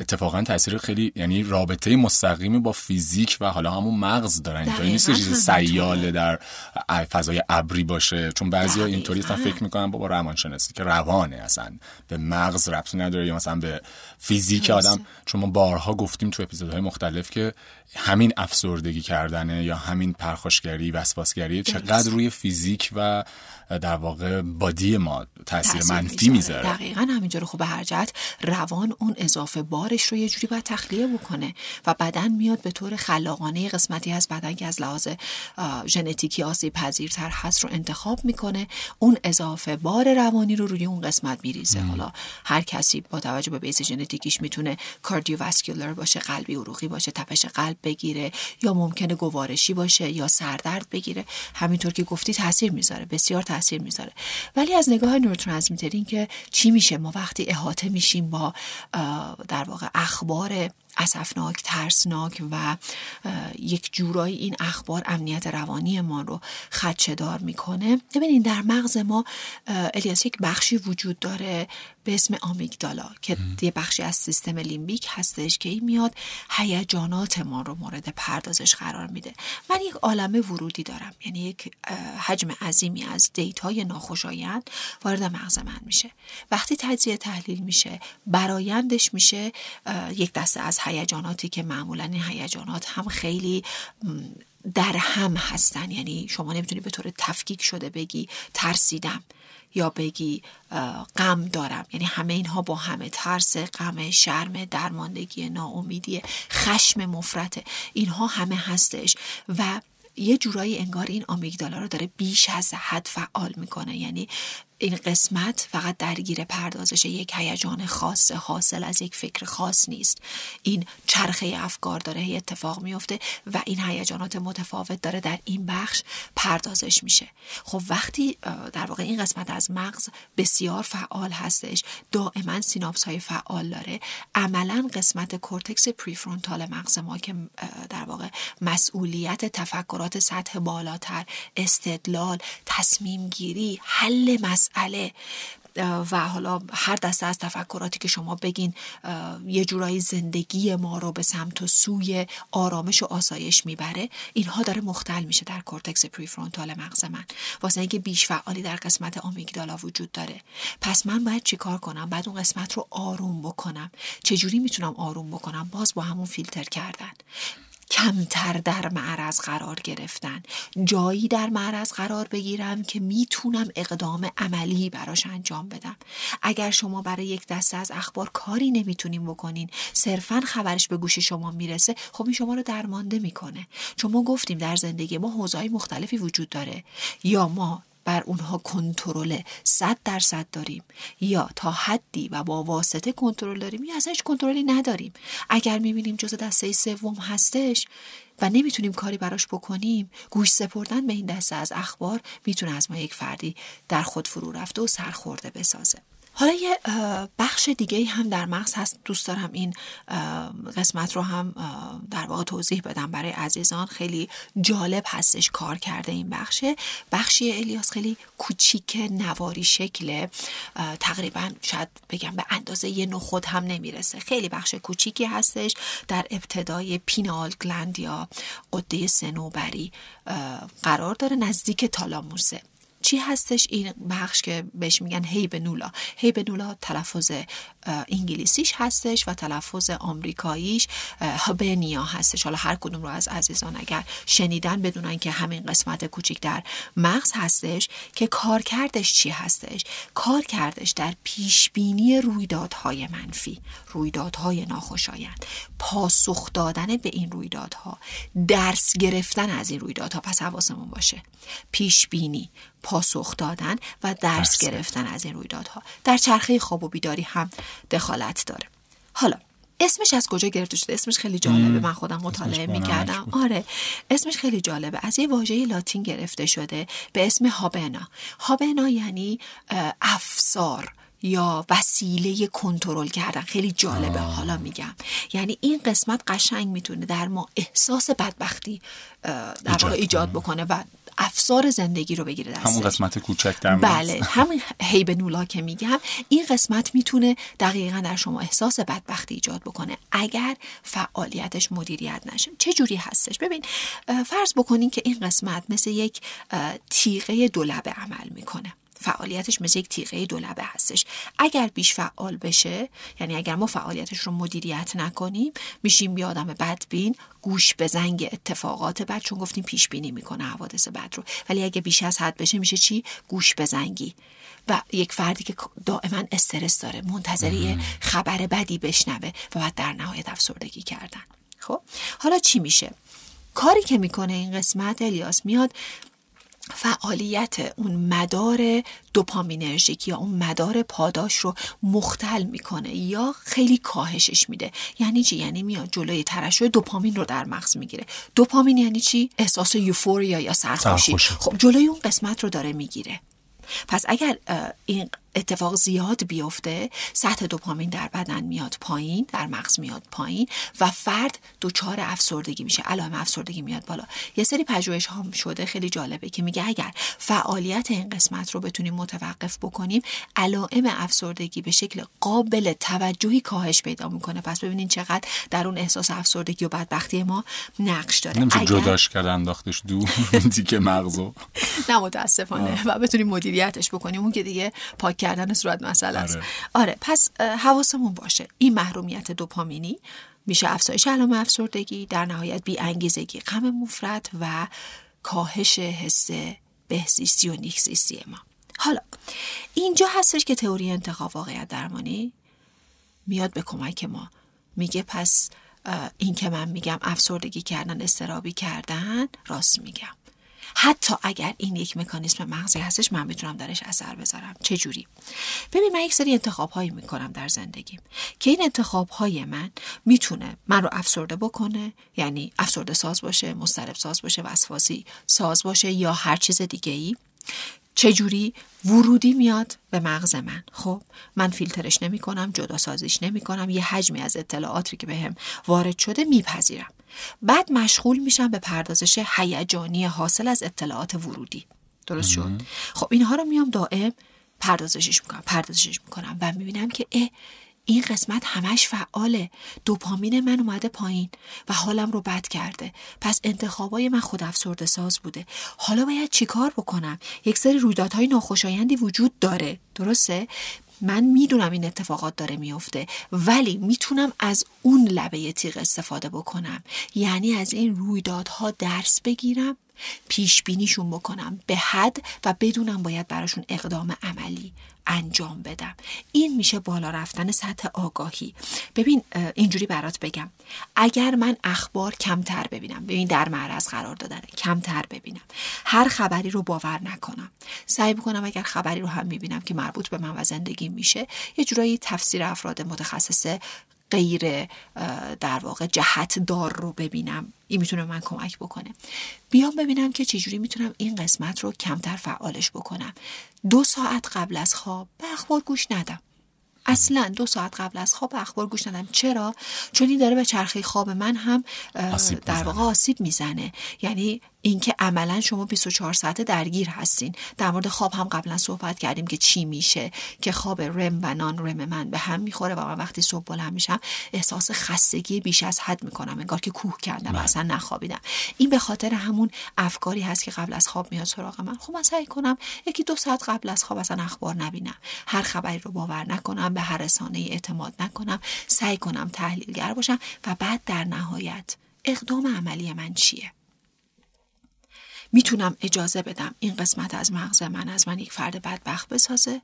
Speaker 2: اتفاقا تاثیر خیلی یعنی رابطه مستقیمی با فیزیک و حالا همون مغز دارن. اینطوری نیست چیز سیاله در فضای ابری باشه. چون بعضیا اینطوری اصلا فکر می‌کنن بابا روانشناسی که روانه اصلا. به مغز ربطی نداره یا مثلا به فیزیک آدم. چون ما بارها گفتیم تو اپیزودهای مختلف که همین افسردگی کردنه یا همین پرخاشگری وسواسگری چقدر روی فیزیک و در واقع بادی ما تاثیر منفی می‌ذاره.
Speaker 3: دقیقا همینجا رو خوب هر جهت روان اون اضافه بارش رو یه جوری باید تخلیه بکنه و بدن میاد به طور خلاقانه قسمتی از بدن که از لحاظ ژنتیکی آسیب پذیرتر هست رو انتخاب می‌کنه. اون اضافه بار روانی رو روی اون قسمت میریزه. حالا هر کسی با توجه به بیس ژنتیکیش می‌تونه کاردیوواسکولار باشه قلبی عروقی باشه تپش قلب بگیره یا ممکنه گوارشی باشه یا سردرد بگیره. همینطور که گفتی تاثیر می‌ذاره. بسیار تاثیر می‌ذاره. ولی از نگاه نوروترانسمیتر که چی میشه؟ ما وقتی احاطه میشیم با در واقع اخبار اسفناک ترسناک و یک جورایی این اخبار امنیت روانی ما رو خدشه دار می‌کنه. ببینید در مغز ما الیاس یک بخشی وجود داره به اسم amygdala که یه بخشی از سیستم limbic هستش که این میاد هیجانات ما رو مورد پردازش قرار میده. من یک عالمه ورودی دارم. یعنی یک حجم عظیمی از data ی ناخوشایند وارد مغز من میشه. وقتی تجزیه تحلیل میشه برایندش میشه یک دسته از هیجاناتی که معمولا این هیجانات هم خیلی در هم هستن. یعنی شما نمی‌تونی به طور تفکیک شده بگی ترسیدم یا بگی غم دارم. یعنی همه اینها با همه ترس غم شرم درماندگی ناامیدی خشم مفرته اینها همه هستش و یه جورایی انگار این آمیگدالا رو داره بیش از حد فعال می‌کنه. یعنی این قسمت فقط درگیر پردازش یک هیجان خاص حاصل از یک فکر خاص نیست. این چرخه افکار داره اتفاق میفته و این هیجانات متفاوت داره در این بخش پردازش میشه. خب وقتی در واقع این قسمت از مغز بسیار فعال هستش دائما سیناپس های فعال داره. عملا قسمت cortex prefrontal مغز ما که در واقع مسئولیت تفکرات سطح بالاتر استدلال تصمیم گیری حل مسئله و حالا هر دسته از تفکراتی که شما بگین یه جورایی زندگی ما رو به سمت و سوی آرامش و آسایش می‌بره. اینها داره مختل میشه در cortex prefrontal مغز من. واسه اینکه بیش فعالی در قسمت amygdala وجود داره. پس من باید چیکار کنم؟ باید اون قسمت رو آروم بکنم. چجوری می‌تونم آروم بکنم؟ باز با همون فیلتر کردن. کمتر در معرض قرار گرفتن. جایی در معرض قرار بگیرم که می‌تونم اقدام عملی براش انجام بدم. اگر شما برای یک دسته از اخبار کاری نمی‌تونین بکنین صرفا خبرش به گوش شما می‌رسه خب این شما رو درمانده می‌کنه. چون ما گفتیم در زندگی ما حوزه‌های مختلفی وجود داره. یا ما بر اونها کنترل صد درصد داریم. یا تا حدی و با واسطه کنترل داریم یا ازش کنترلی نداریم. اگر می‌بینیم جز دسته سوم هستش و نمی‌تونیم کاری براش بکنیم گوش سپردن به این دسته از اخبار می‌تونه از ما یک فردی در خود فرو رفته و سرخورده بسازه. حالا یه بخش دیگه هم در مغز هست. دوست دارم این قسمت رو هم در واقع توضیح بدم برای عزیزان. خیلی جالب هستش کار کرده این بخشه. بخشی الیاس خیلی کوچیک نواری شکله تقریبا شاید بگم به اندازه یه نخود هم نمی‌رسه. خیلی بخش کوچیکی هستش. در ابتدای پینال گلند یا قده سنوبری قرار داره نزدیک تالاموسه. چی هستش؟ این بخش که بهش میگن هیبنولا هیبنولا تلفظ انگلیسیش هستش و تلفظ آمریکاییش هابنیا هستش. حالا هر کدوم رو از عزیزان اگر شنیدن بدونن که همین قسمت کوچیک در مغز هستش که کارکردش چی هستش؟ کارکردش در پیشبینی رویدادهای منفی رویدادهای ناخوشایند. پاسخ دادن به این رویدادها درس گرفتن از این رویدادها. پس حواسمون باشه. پیشبینی پاسخ دادن و درس. گرفتن از این رویدادها. در چرخه خواب و بیداری هم دخالت داره. حالا اسمش از کجا گرفته شده؟ اسمش خیلی جالبه. من خودم مطالعه می‌کردم. آره. اسمش خیلی جالبه. از یه واژه لاتین گرفته شده به اسم هابنا. هابنا یعنی افسار یا وسیله کنترل کردن. خیلی جالبه. حالا میگم. یعنی این قسمت قشنگ می‌تونه در ما احساس بدبختی در واقع ایجاد بکنه و افسار زندگی رو بگیره دستش
Speaker 2: همون قسمت کوچک در
Speaker 3: بله همین هیب نولا که میگم این قسمت می‌تونه دقیقا در شما احساس بدبختی ایجاد بکنه اگر فعالیتش مدیریت نشه. چه جوری هستش؟ ببین فرض بکنین که این قسمت مثل یک تیغه دولبه عمل می‌کنه. فعالیتش مثل یک تیغه دولبه هستش. اگر بیش فعال بشه یعنی اگر ما فعالیتش رو مدیریت نکنیم میشیم یه آدم بدبین گوش به زنگ اتفاقات بد چون گفتیم پیش بینی می‌کنه حوادث بد رو. ولی اگه بیش از حد بشه میشه چی؟ گوش به زنگی. و یک فردی که دائما استرس داره منتظری خبر بدی بشنوه و بعد در نهایت افسردگی کردن. خب؟ حالا چی میشه؟ کاری که می‌کنه این قسمت الیاس میاد فعالیت اون مدار دوپامینرژیک یا اون مدار پاداش رو مختل می‌کنه یا خیلی کاهشش میده. یعنی چی؟ یعنی میاد جلوی ترشح دوپامین رو در مغز می‌گیره. دوپامین یعنی چی؟ احساس یوفوریا یا سرخوشی. خب جلوی اون قسمت رو داره می‌گیره. پس اگر این اتفاق زیاد بیفته سطح دوپامین در بدن میاد پایین در مغز میاد پایین و فرد دچار افسردگی میشه علائم افسردگی میاد بالا. یه سری پژوهش هم شده خیلی جالبه که میگه اگر فعالیت این قسمت رو بتونیم متوقف بکنیم علائم افسردگی به شکل قابل توجهی کاهش پیدا می‌کنه. پس ببینین چقدر در اون احساس افسردگی و بدبختی ما نقش داره.
Speaker 2: نمیشه اگر... جداش کرد انداختش دور دیگه مغزو.
Speaker 3: نه متاسفانه. و بتونیم مدیریتش بکنیم. اون که دیگه پاک کردن صورت مسئله است. آره. آره پس حواسمون باشه. این محرومیت دوپامینی میشه افزایش علائم افسردگی در نهایت بی انگیزگی غم مفرد و کاهش حس بهزیستی و نیکزیستی ما. حالا اینجا هستش که تئوری انتخاب واقعیت درمانی میاد به کمک ما. میگه پس این که من میگم افسردگی کردن استرابی کردن راست میگم. حتی اگر این یک مکانیسم مغزی هستش من می‌تونم درش اثر بذارم. چه جوری ببین من یک سری انتخاب هایی می‌کنم در زندگیم که این انتخاب های من می‌تونه من رو افسرده بکنه یعنی افسرده ساز باشه مسترب ساز باشه وسواسی ساز باشه یا هر چیز دیگه ای چجوری؟ ورودی میاد به مغز من. خب من فیلترش نمی کنم جدا سازیش نمی کنم یه حجمی از اطلاعاتی که بهم وارد شده میپذیرم. بعد مشغول میشم به پردازش هیجانی حاصل از اطلاعات ورودی. درست شد؟ خب اینها رو میام دائم پردازشش می‌کنم پردازشش می‌کنم و می‌بینم که اه این قسمت همش فعاله. دوپامین من اومده پایین و حالم رو بد کرده. پس انتخابای من خود افسرده ساز بوده. حالا باید چیکار بکنم؟ یک سری رویدادهای ناخوشایندی وجود داره. درسته؟ من می‌دونم این اتفاقات داره میفته ولی می‌تونم از اون لبه تیغ استفاده بکنم. یعنی از این رویدادها درس بگیرم. پیش بینیشون بکنم به حد و بدونم باید براشون اقدام عملی انجام بدم. این میشه بالا رفتن سطح آگاهی. ببین اینجوری برات بگم. اگر من اخبار کمتر ببینم ببین در معرض قرار دادن کمتر ببینم. هر خبری رو باور نکنم. سعی بکنم اگر خبری رو هم می‌بینم که مربوط به من و زندگی میشه یه جورایی تفسیر افراد متخصص غیر در واقع جهت دار رو ببینم. این می‌تونه من کمک بکنه. بیام ببینم که چجوری می‌تونم این قسمت رو کمتر فعالش بکنم. دو ساعت قبل از خواب به اخبار گوش ندم. اصلا دو ساعت قبل از خواب اخبار گوش ندم. چرا؟ چون این داره به چرخه خواب من هم در واقع آسیب می‌زنه. یعنی اینکه عملا شما 24 ساعته درگیر هستین. در مورد خواب هم قبلا صحبت کردیم که چی میشه که خواب رم و نان رم من به هم می‌خوره و من وقتی صبح بلند میشم احساس خستگی بیش از حد می‌کنم انگار که کوه کردم و اصلا نخوابیدم. این به خاطر همون افکاری هست که قبل از خواب میاد سراغ من. خب من سعی کنم یکی دو ساعت قبل از خواب اصلا اخبار نبینم. هر خبری رو باور نکنم به هر رسانه اعتماد نکنم. سعی کنم تحلیلگر باشم و بعد در نهایت اقدام عملی من چیه؟ می‌تونم اجازه بدم این قسمت از مغز من از من یک فرد بدبخت بسازه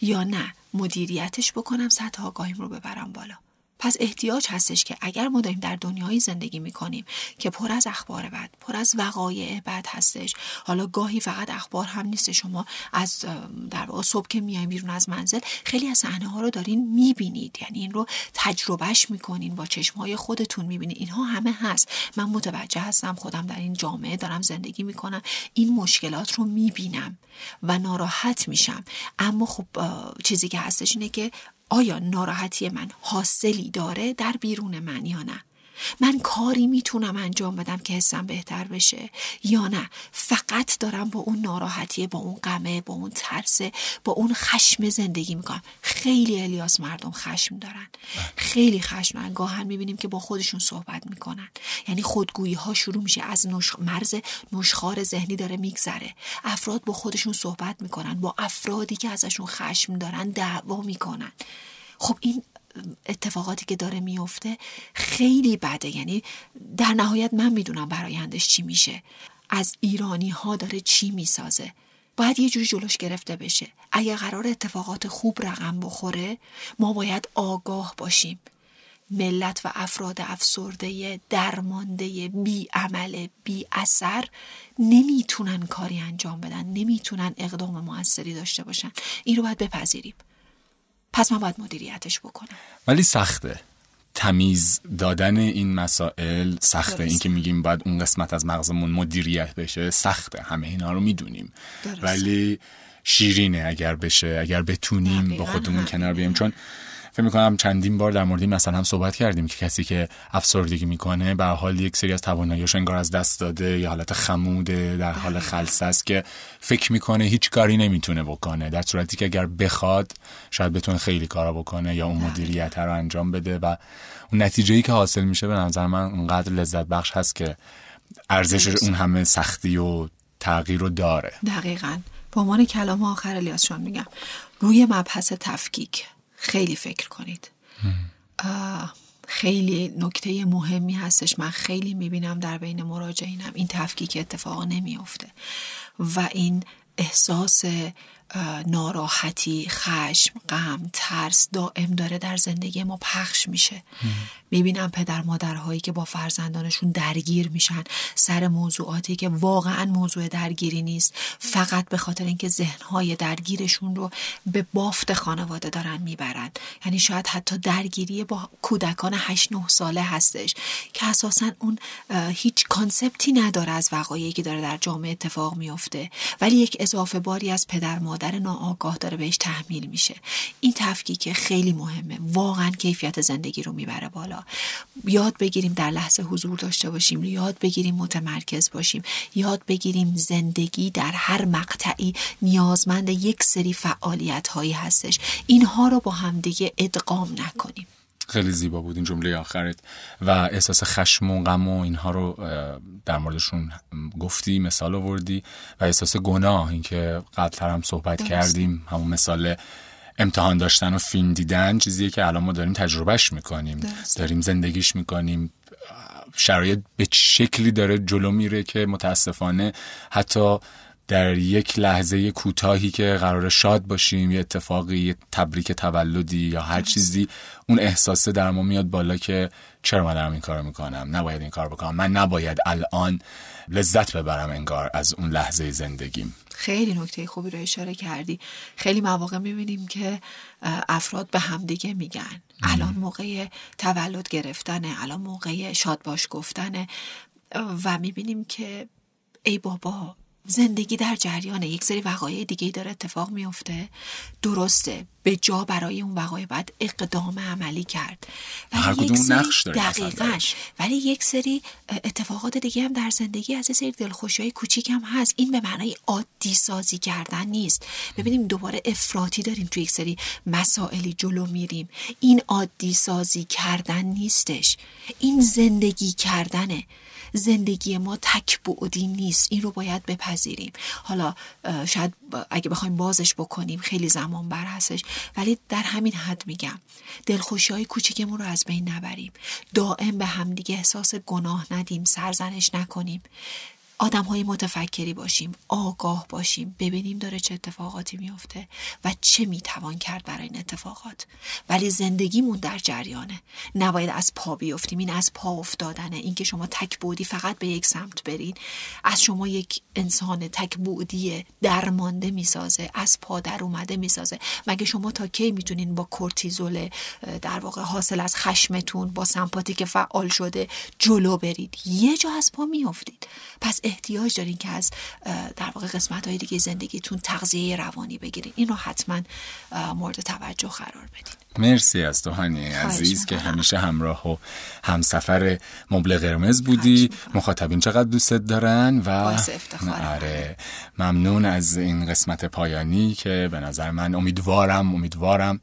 Speaker 3: یا نه؟ مدیریتش بکنم سطح آگاهیم رو ببرم بالا. پس احتیاج هستش که اگر ما داریم در دنیایی زندگی می‌کنیم که پر از اخبار بد پر از وقایع بد هستش. حالا گاهی فقط اخبار هم نیست شما از در صبح که میایم بیرون از منزل خیلی از صحنه ها رو دارین می‌بینید. یعنی این رو تجربهش می‌کنین با چشم های خودتون می‌بینید اینها همه هست. من متوجه هستم خودم در این جامعه دارم زندگی می‌کنم. این مشکلات رو می‌بینم و ناراحت میشم. اما خب چیزی که هستش اینه که آیا ناراحتی من حاصلی داره در بیرون من یا نه؟ من کاری می‌تونم انجام بدم که حسم بهتر بشه یا نه؟ فقط دارم با اون ناراحتی با اون غمه با اون ترسه با اون خشم زندگی می‌کنم. خیلی الیاس مردم خشم دارن. خیلی خشم گاهن می‌بینیم که با خودشون صحبت می‌کنن. یعنی خودگویی ها شروع میشه از نش... مرز نشخار ذهنی داره میگذره. افراد با خودشون صحبت می‌کنن با افرادی که ازشون خشم دارن دعوا می‌کنن. خب این اتفاقاتی که داره میفته خیلی بده. یعنی در نهایت من می‌دونم برایندش چی میشه. از ایرانی ها داره چی می‌سازه. باید یه جوری جلوش گرفته بشه. اگه قرار اتفاقات خوب رقم بخوره ما باید آگاه باشیم. ملت و افراد افسرده درمانده بی عمل بی اثر نمی‌تونن کاری انجام بدن. نمی‌تونن اقدام موثری داشته باشن. این رو باید بپذیریم. پس من باید مدیریتش بکنم.
Speaker 2: ولی سخته. تمیز دادن این مسائل سخته. این که میگیم باید اون قسمت از مغزمون مدیریت بشه سخته. همه اینا رو می‌دونیم. ولی شیرینه اگر بشه اگر بتونیم با خودمون کنار بیایم. چون فکر می‌کنم چندین بار در مورد مثلا هم صحبت کردیم که کسی که افسردگی می‌کنه به حال یک سری از تواناییش انگار از دست داده یا حالت خموده در حال خلصه است که فکر می‌کنه هیچ کاری نمی‌تونه بکنه. در صورتی که اگر بخواد شاید بتونه خیلی کارا بکنه یا اون مدیریت رو انجام بده و اون نتیجه ای که حاصل میشه به نظر من اونقدر لذت بخش هست که ارزش اون همه سختی و تغییر رو داره.
Speaker 3: دقیقا. به عنوان کلام آخر الیاس میگم. روی مبحث تفکیک. خیلی فکر کنید. خیلی نکته مهمی هستش. من خیلی می‌بینم در بین مراجعینم این تفکیک اتفاقا نمیافته و این احساس ناراحتی خشم غم ترس دائم داره در زندگی ما پخش میشه. می‌بینم پدر مادرهایی که با فرزندانشون درگیر میشن. سر موضوعاتی که واقعا موضوع درگیری نیست. فقط به خاطر اینکه ذهنهای درگیرشون رو به بافت خانواده دارن می‌برن. یعنی شاید حتی درگیری با کودکان 8 9 ساله هستش که اساسا اون هیچ کانسپتی نداره از وقایعی که داره در جامعه اتفاق میفته ولی یک اضافه باری از پدر مادر ناآگاه داره بهش تحمیل میشه. این تفکیک خیلی مهمه. واقعا کیفیت زندگی رو می‌بره بالا. یاد بگیریم در لحظه حضور داشته باشیم یاد بگیریم متمرکز باشیم یاد بگیریم زندگی در هر مقطعی نیازمند یک سری فعالیت هایی هستش. اینها رو با همدیگه ادغام نکنیم.
Speaker 2: خیلی زیبا بود این جمله آخرت و احساس خشم و غم و اینها رو در موردشون گفتی مثال آوردی و احساس گناه اینکه قبلتر هم صحبت کردیم همون مثال امتحان داشتن و فیلم دیدن چیزیه که الان ما داریم تجربهش می‌کنیم. داریم زندگیش می‌کنیم. شرایط به شکلی داره جلو میره که متاسفانه حتی در یک لحظه کوتاهی که قرار شاد باشیم یه اتفاقی یه تبریک تولدی یا هر چیزی اون احساسه در ما میاد بالا که چرا من دارم این کار می‌کنم؟ نباید این کار بکنم. من نباید الان لذت ببرم انگار از اون لحظه زندگیم.
Speaker 3: خیلی نکته خوبی رو اشاره کردی. خیلی مواقع می‌بینیم که افراد به همدیگه میگن. الان موقع تولد گرفتنه الان موقع شادباش گفتنه. و می‌بینیم که ای بابا زندگی در جریان یک سری وقایع دیگه داره اتفاق میفته درسته به جا برای اون وقایع بعد اقدام عملی کرد.
Speaker 2: ولی یک سری نقش داره
Speaker 3: دقیقا ولی یک سری اتفاقات دیگه هم در زندگی از سری دلخوشی های کوچیک هم هست. این به معنای عادی سازی کردن نیست. ببینیم دوباره افراطی داریم توی یک سری مسائلی جلو میریم. این عادی سازی کردن نیستش. این زندگی کردنه. زندگی ما تک بعدی نیست. این رو باید بپذیریم. حالا شاید اگه بخوایم بازش بکنیم خیلی زمان بر هستش ولی در همین حد میگم دلخوشی های کوچیکمون رو از بین نبریم. دائم به همدیگه احساس گناه ندیم سرزنش نکنیم. آدم های متفکری باشیم آگاه باشیم ببینیم داره چه اتفاقاتی میفته و چه می‌توان کرد برای این اتفاقات. ولی زندگیمون در جریانه. نباید از پا بیفتیم. این از پا افتادنه. اینکه شما تک بودی فقط به یک سمت برین. از شما یک انسان تک بودی درمانده می‌سازه. از پا در اومده می‌سازه. مگه شما تا کی می‌تونین با کورتیزول در واقع حاصل از خشمتون با سمپاتی که فعال شده جلو برید یه جا از پا میافتید. پس احتیاج دارین که از در واقع قسمت های دیگه زندگیتون تغذیه روانی بگیرین. این رو حتما مورد توجه قرار بدین.
Speaker 2: مرسی از تو هانی عزیز که همیشه همراه و همسفر مبل قرمز بودی. مخاطبین چقدر دوستت دارن و
Speaker 3: آره.
Speaker 2: ممنون از این قسمت پایانی که به نظر من امیدوارم امیدوارم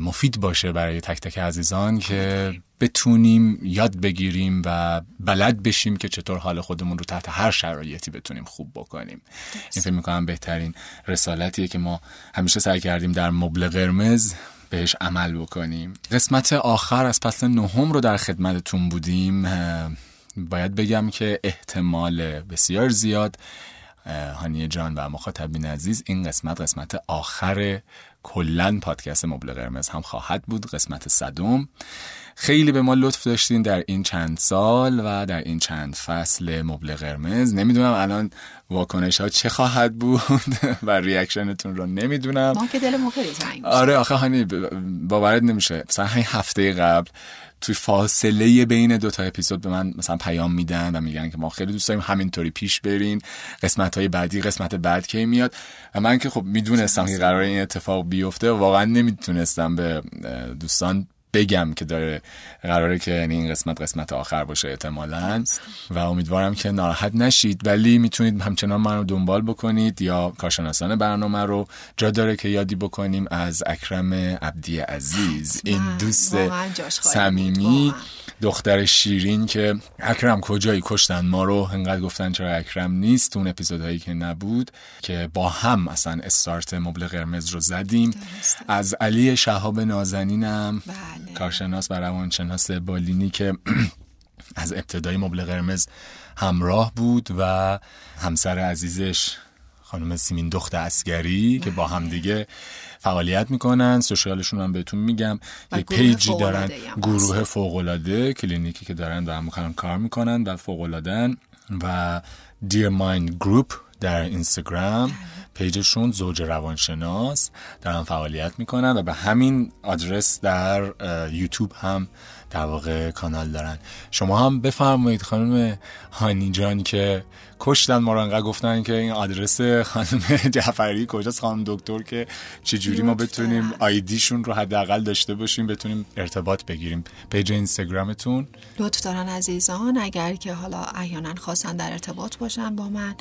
Speaker 2: مفید باشه برای تک تک عزیزان که بتونیم یاد بگیریم و بلد بشیم که چطور حال خودمون رو تحت هر شرایطی بتونیم خوب بکنیم. این فکر می‌کنم بهترین رسالتیه که ما همیشه سعی کردیم در مبل قرمز بهش عمل بکنیم. قسمت آخر از فصل نهم رو در خدمتتون بودیم. باید بگم که احتمال بسیار زیاد هانیه جان و مخاطبین عزیز این قسمت قسمت آخر کلا پادکست مبل قرمز هم خواهد بود. قسمت صدم خیلی به ما لطف داشتین در این چند سال و در این چند فصل مبل قرمز. نمی‌دونم الان واکنش ها چه خواهد بود و ریاکشنتون رو نمی‌دونم.
Speaker 3: ما که دل
Speaker 2: آره آخه هانی باورت نمیشه. مثلا همین هفته قبل توی فاصله بین دو تا اپیزود به من مثلا پیام میدن و میگن که ما خیلی دوست داریم همینطوری پیش برین. قسمت های بعدی قسمت بعد کی میاد. و من که خب می‌دونستم که قرار این اتفاق بیفته واقعا نمی‌تونستم به دوستان بگم که داره قراره که یعنی این قسمت قسمت آخر باشه احتمالا. و امیدوارم که ناراحت نشید. ولی می‌تونید همچنان من رو دنبال بکنید یا کارشناسان برنامه رو جا داره که یادی بکنیم از اکرم عبدی عزیز این دوست صمیمی. دختر شیرین که اکرم کجایی کشتن ما رو انقدر گفتن چرا اکرم نیست. اون اپیزودهایی که نبود که با هم اصلا استارت مبل قرمز رو زدیم. از علی شهاب نازنینم. بله. کارشناس و روانشناس بالینی که از ابتدای مبل قرمز همراه بود و همسر عزیزش خانم سیمین‌دخت عسگری که با هم دیگه فعالیت می‌کنن social شون هم بهتون میگم. یک page ی دارن گروه فوق‌العاده کلینیکی که دارن و هم کار می‌کنن و فوق‌العادن و Dear Mind Group در اینستاگرام بله. page شون زوج روانشناس دارن فعالیت می‌کنن و به همین آدرس در یوتیوب هم در واقع کانال دارن. شما هم بفرمایید خانم هانی جان که کشتن ما رو انقدر گفتن که این آدرس خانم جعفری کجاست؟ خانم دکتر که چجوری ما بتونیم ID شون رو حداقل داشته باشیم بتونیم ارتباط بگیریم. page اینستاگرامتون.
Speaker 3: لطف دارن عزیزان اگر که حالا احیانا خواستن در ارتباط باشن با من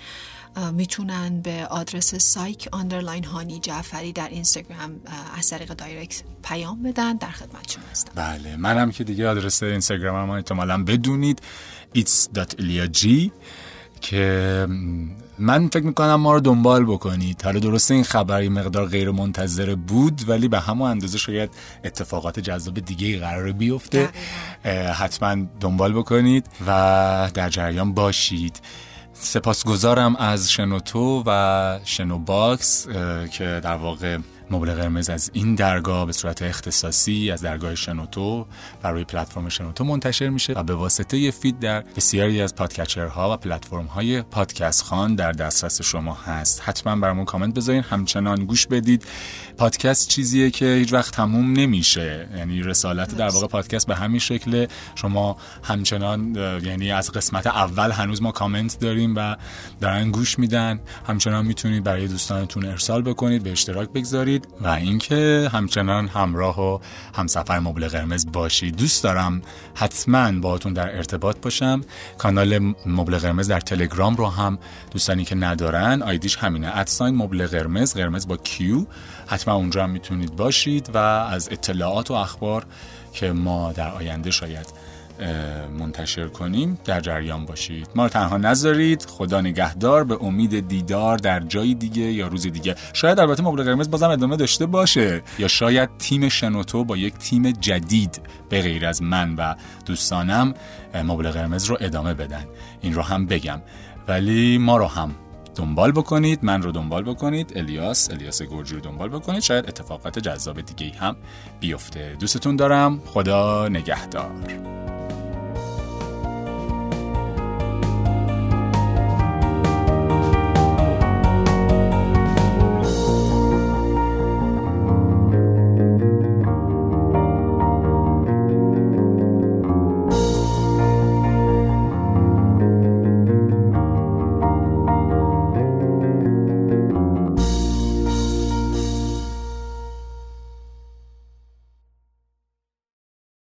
Speaker 3: می‌تونن به آدرس psych underline هانی جعفری در اینستاگرام از طریق direct پیام بدن در خدمتشون هستم.
Speaker 2: بله منم که دیگه آدرس اینستاگرام ما احتمالا بدونید. it's.iliaji که من فکر می‌کنم ما رو دنبال بکنید حالا درسته این خبر مقدار غیر منتظره بود ولی به همون اندازه شاید اتفاقات جذاب دیگه قرار بیفته. حتما دنبال بکنید و در جریان باشید. سپاسگزارم از شنوتو و شنو باکس که در واقع مبل قرمز از این درگاه به صورت اختصاصی از درگاه شنوتو و روی پلتفرم شنوتو منتشر میشه و به واسطه feed در بسیاری از podcatcher ها و پلتفرم های پادکست‌خوان در دسترس شما هست. حتما برامون کامنت بذارین. همچنان گوش بدید. پادکست چیزیه که هیچ وقت تموم نمیشه. یعنی رسالت در واقع پادکست به همین شکل. شما همچنان یعنی از قسمت اول هنوز ما کامنت داریم و دارن گوش میدن. همچنان می‌تونید برای دوستانتون ارسال بکنید به اشتراک بگذارید. و اینکه همچنان همراه و همسفر مبل قرمز باشید. دوست دارم حتما باهاتون در ارتباط باشم. کانال مبل قرمز در تلگرام رو هم دوستانی که ندارن آیدیش همینه ادساین مبل قرمز قرمز با کیو حتما اونجا هم می‌تونید باشید و از اطلاعات و اخبار که ما در آینده شاید منتشر کنیم در جریان باشید. ما رو تنها نذارید خدا نگهدار به امید دیدار در جای دیگه یا روز دیگه. شاید البته مبل قرمز بازم ادامه داشته باشه. یا شاید تیم شنوتو با یک تیم جدید به غیر از من و دوستانم مبل قرمز رو ادامه بدن. این رو هم بگم. ولی ما رو هم دنبال بکنید من رو دنبال بکنید الیاس الیاس گرجی رو دنبال بکنید. شاید اتفاقات جذاب دیگه هم بیفته. دوستتون دارم. خدا نگهدار.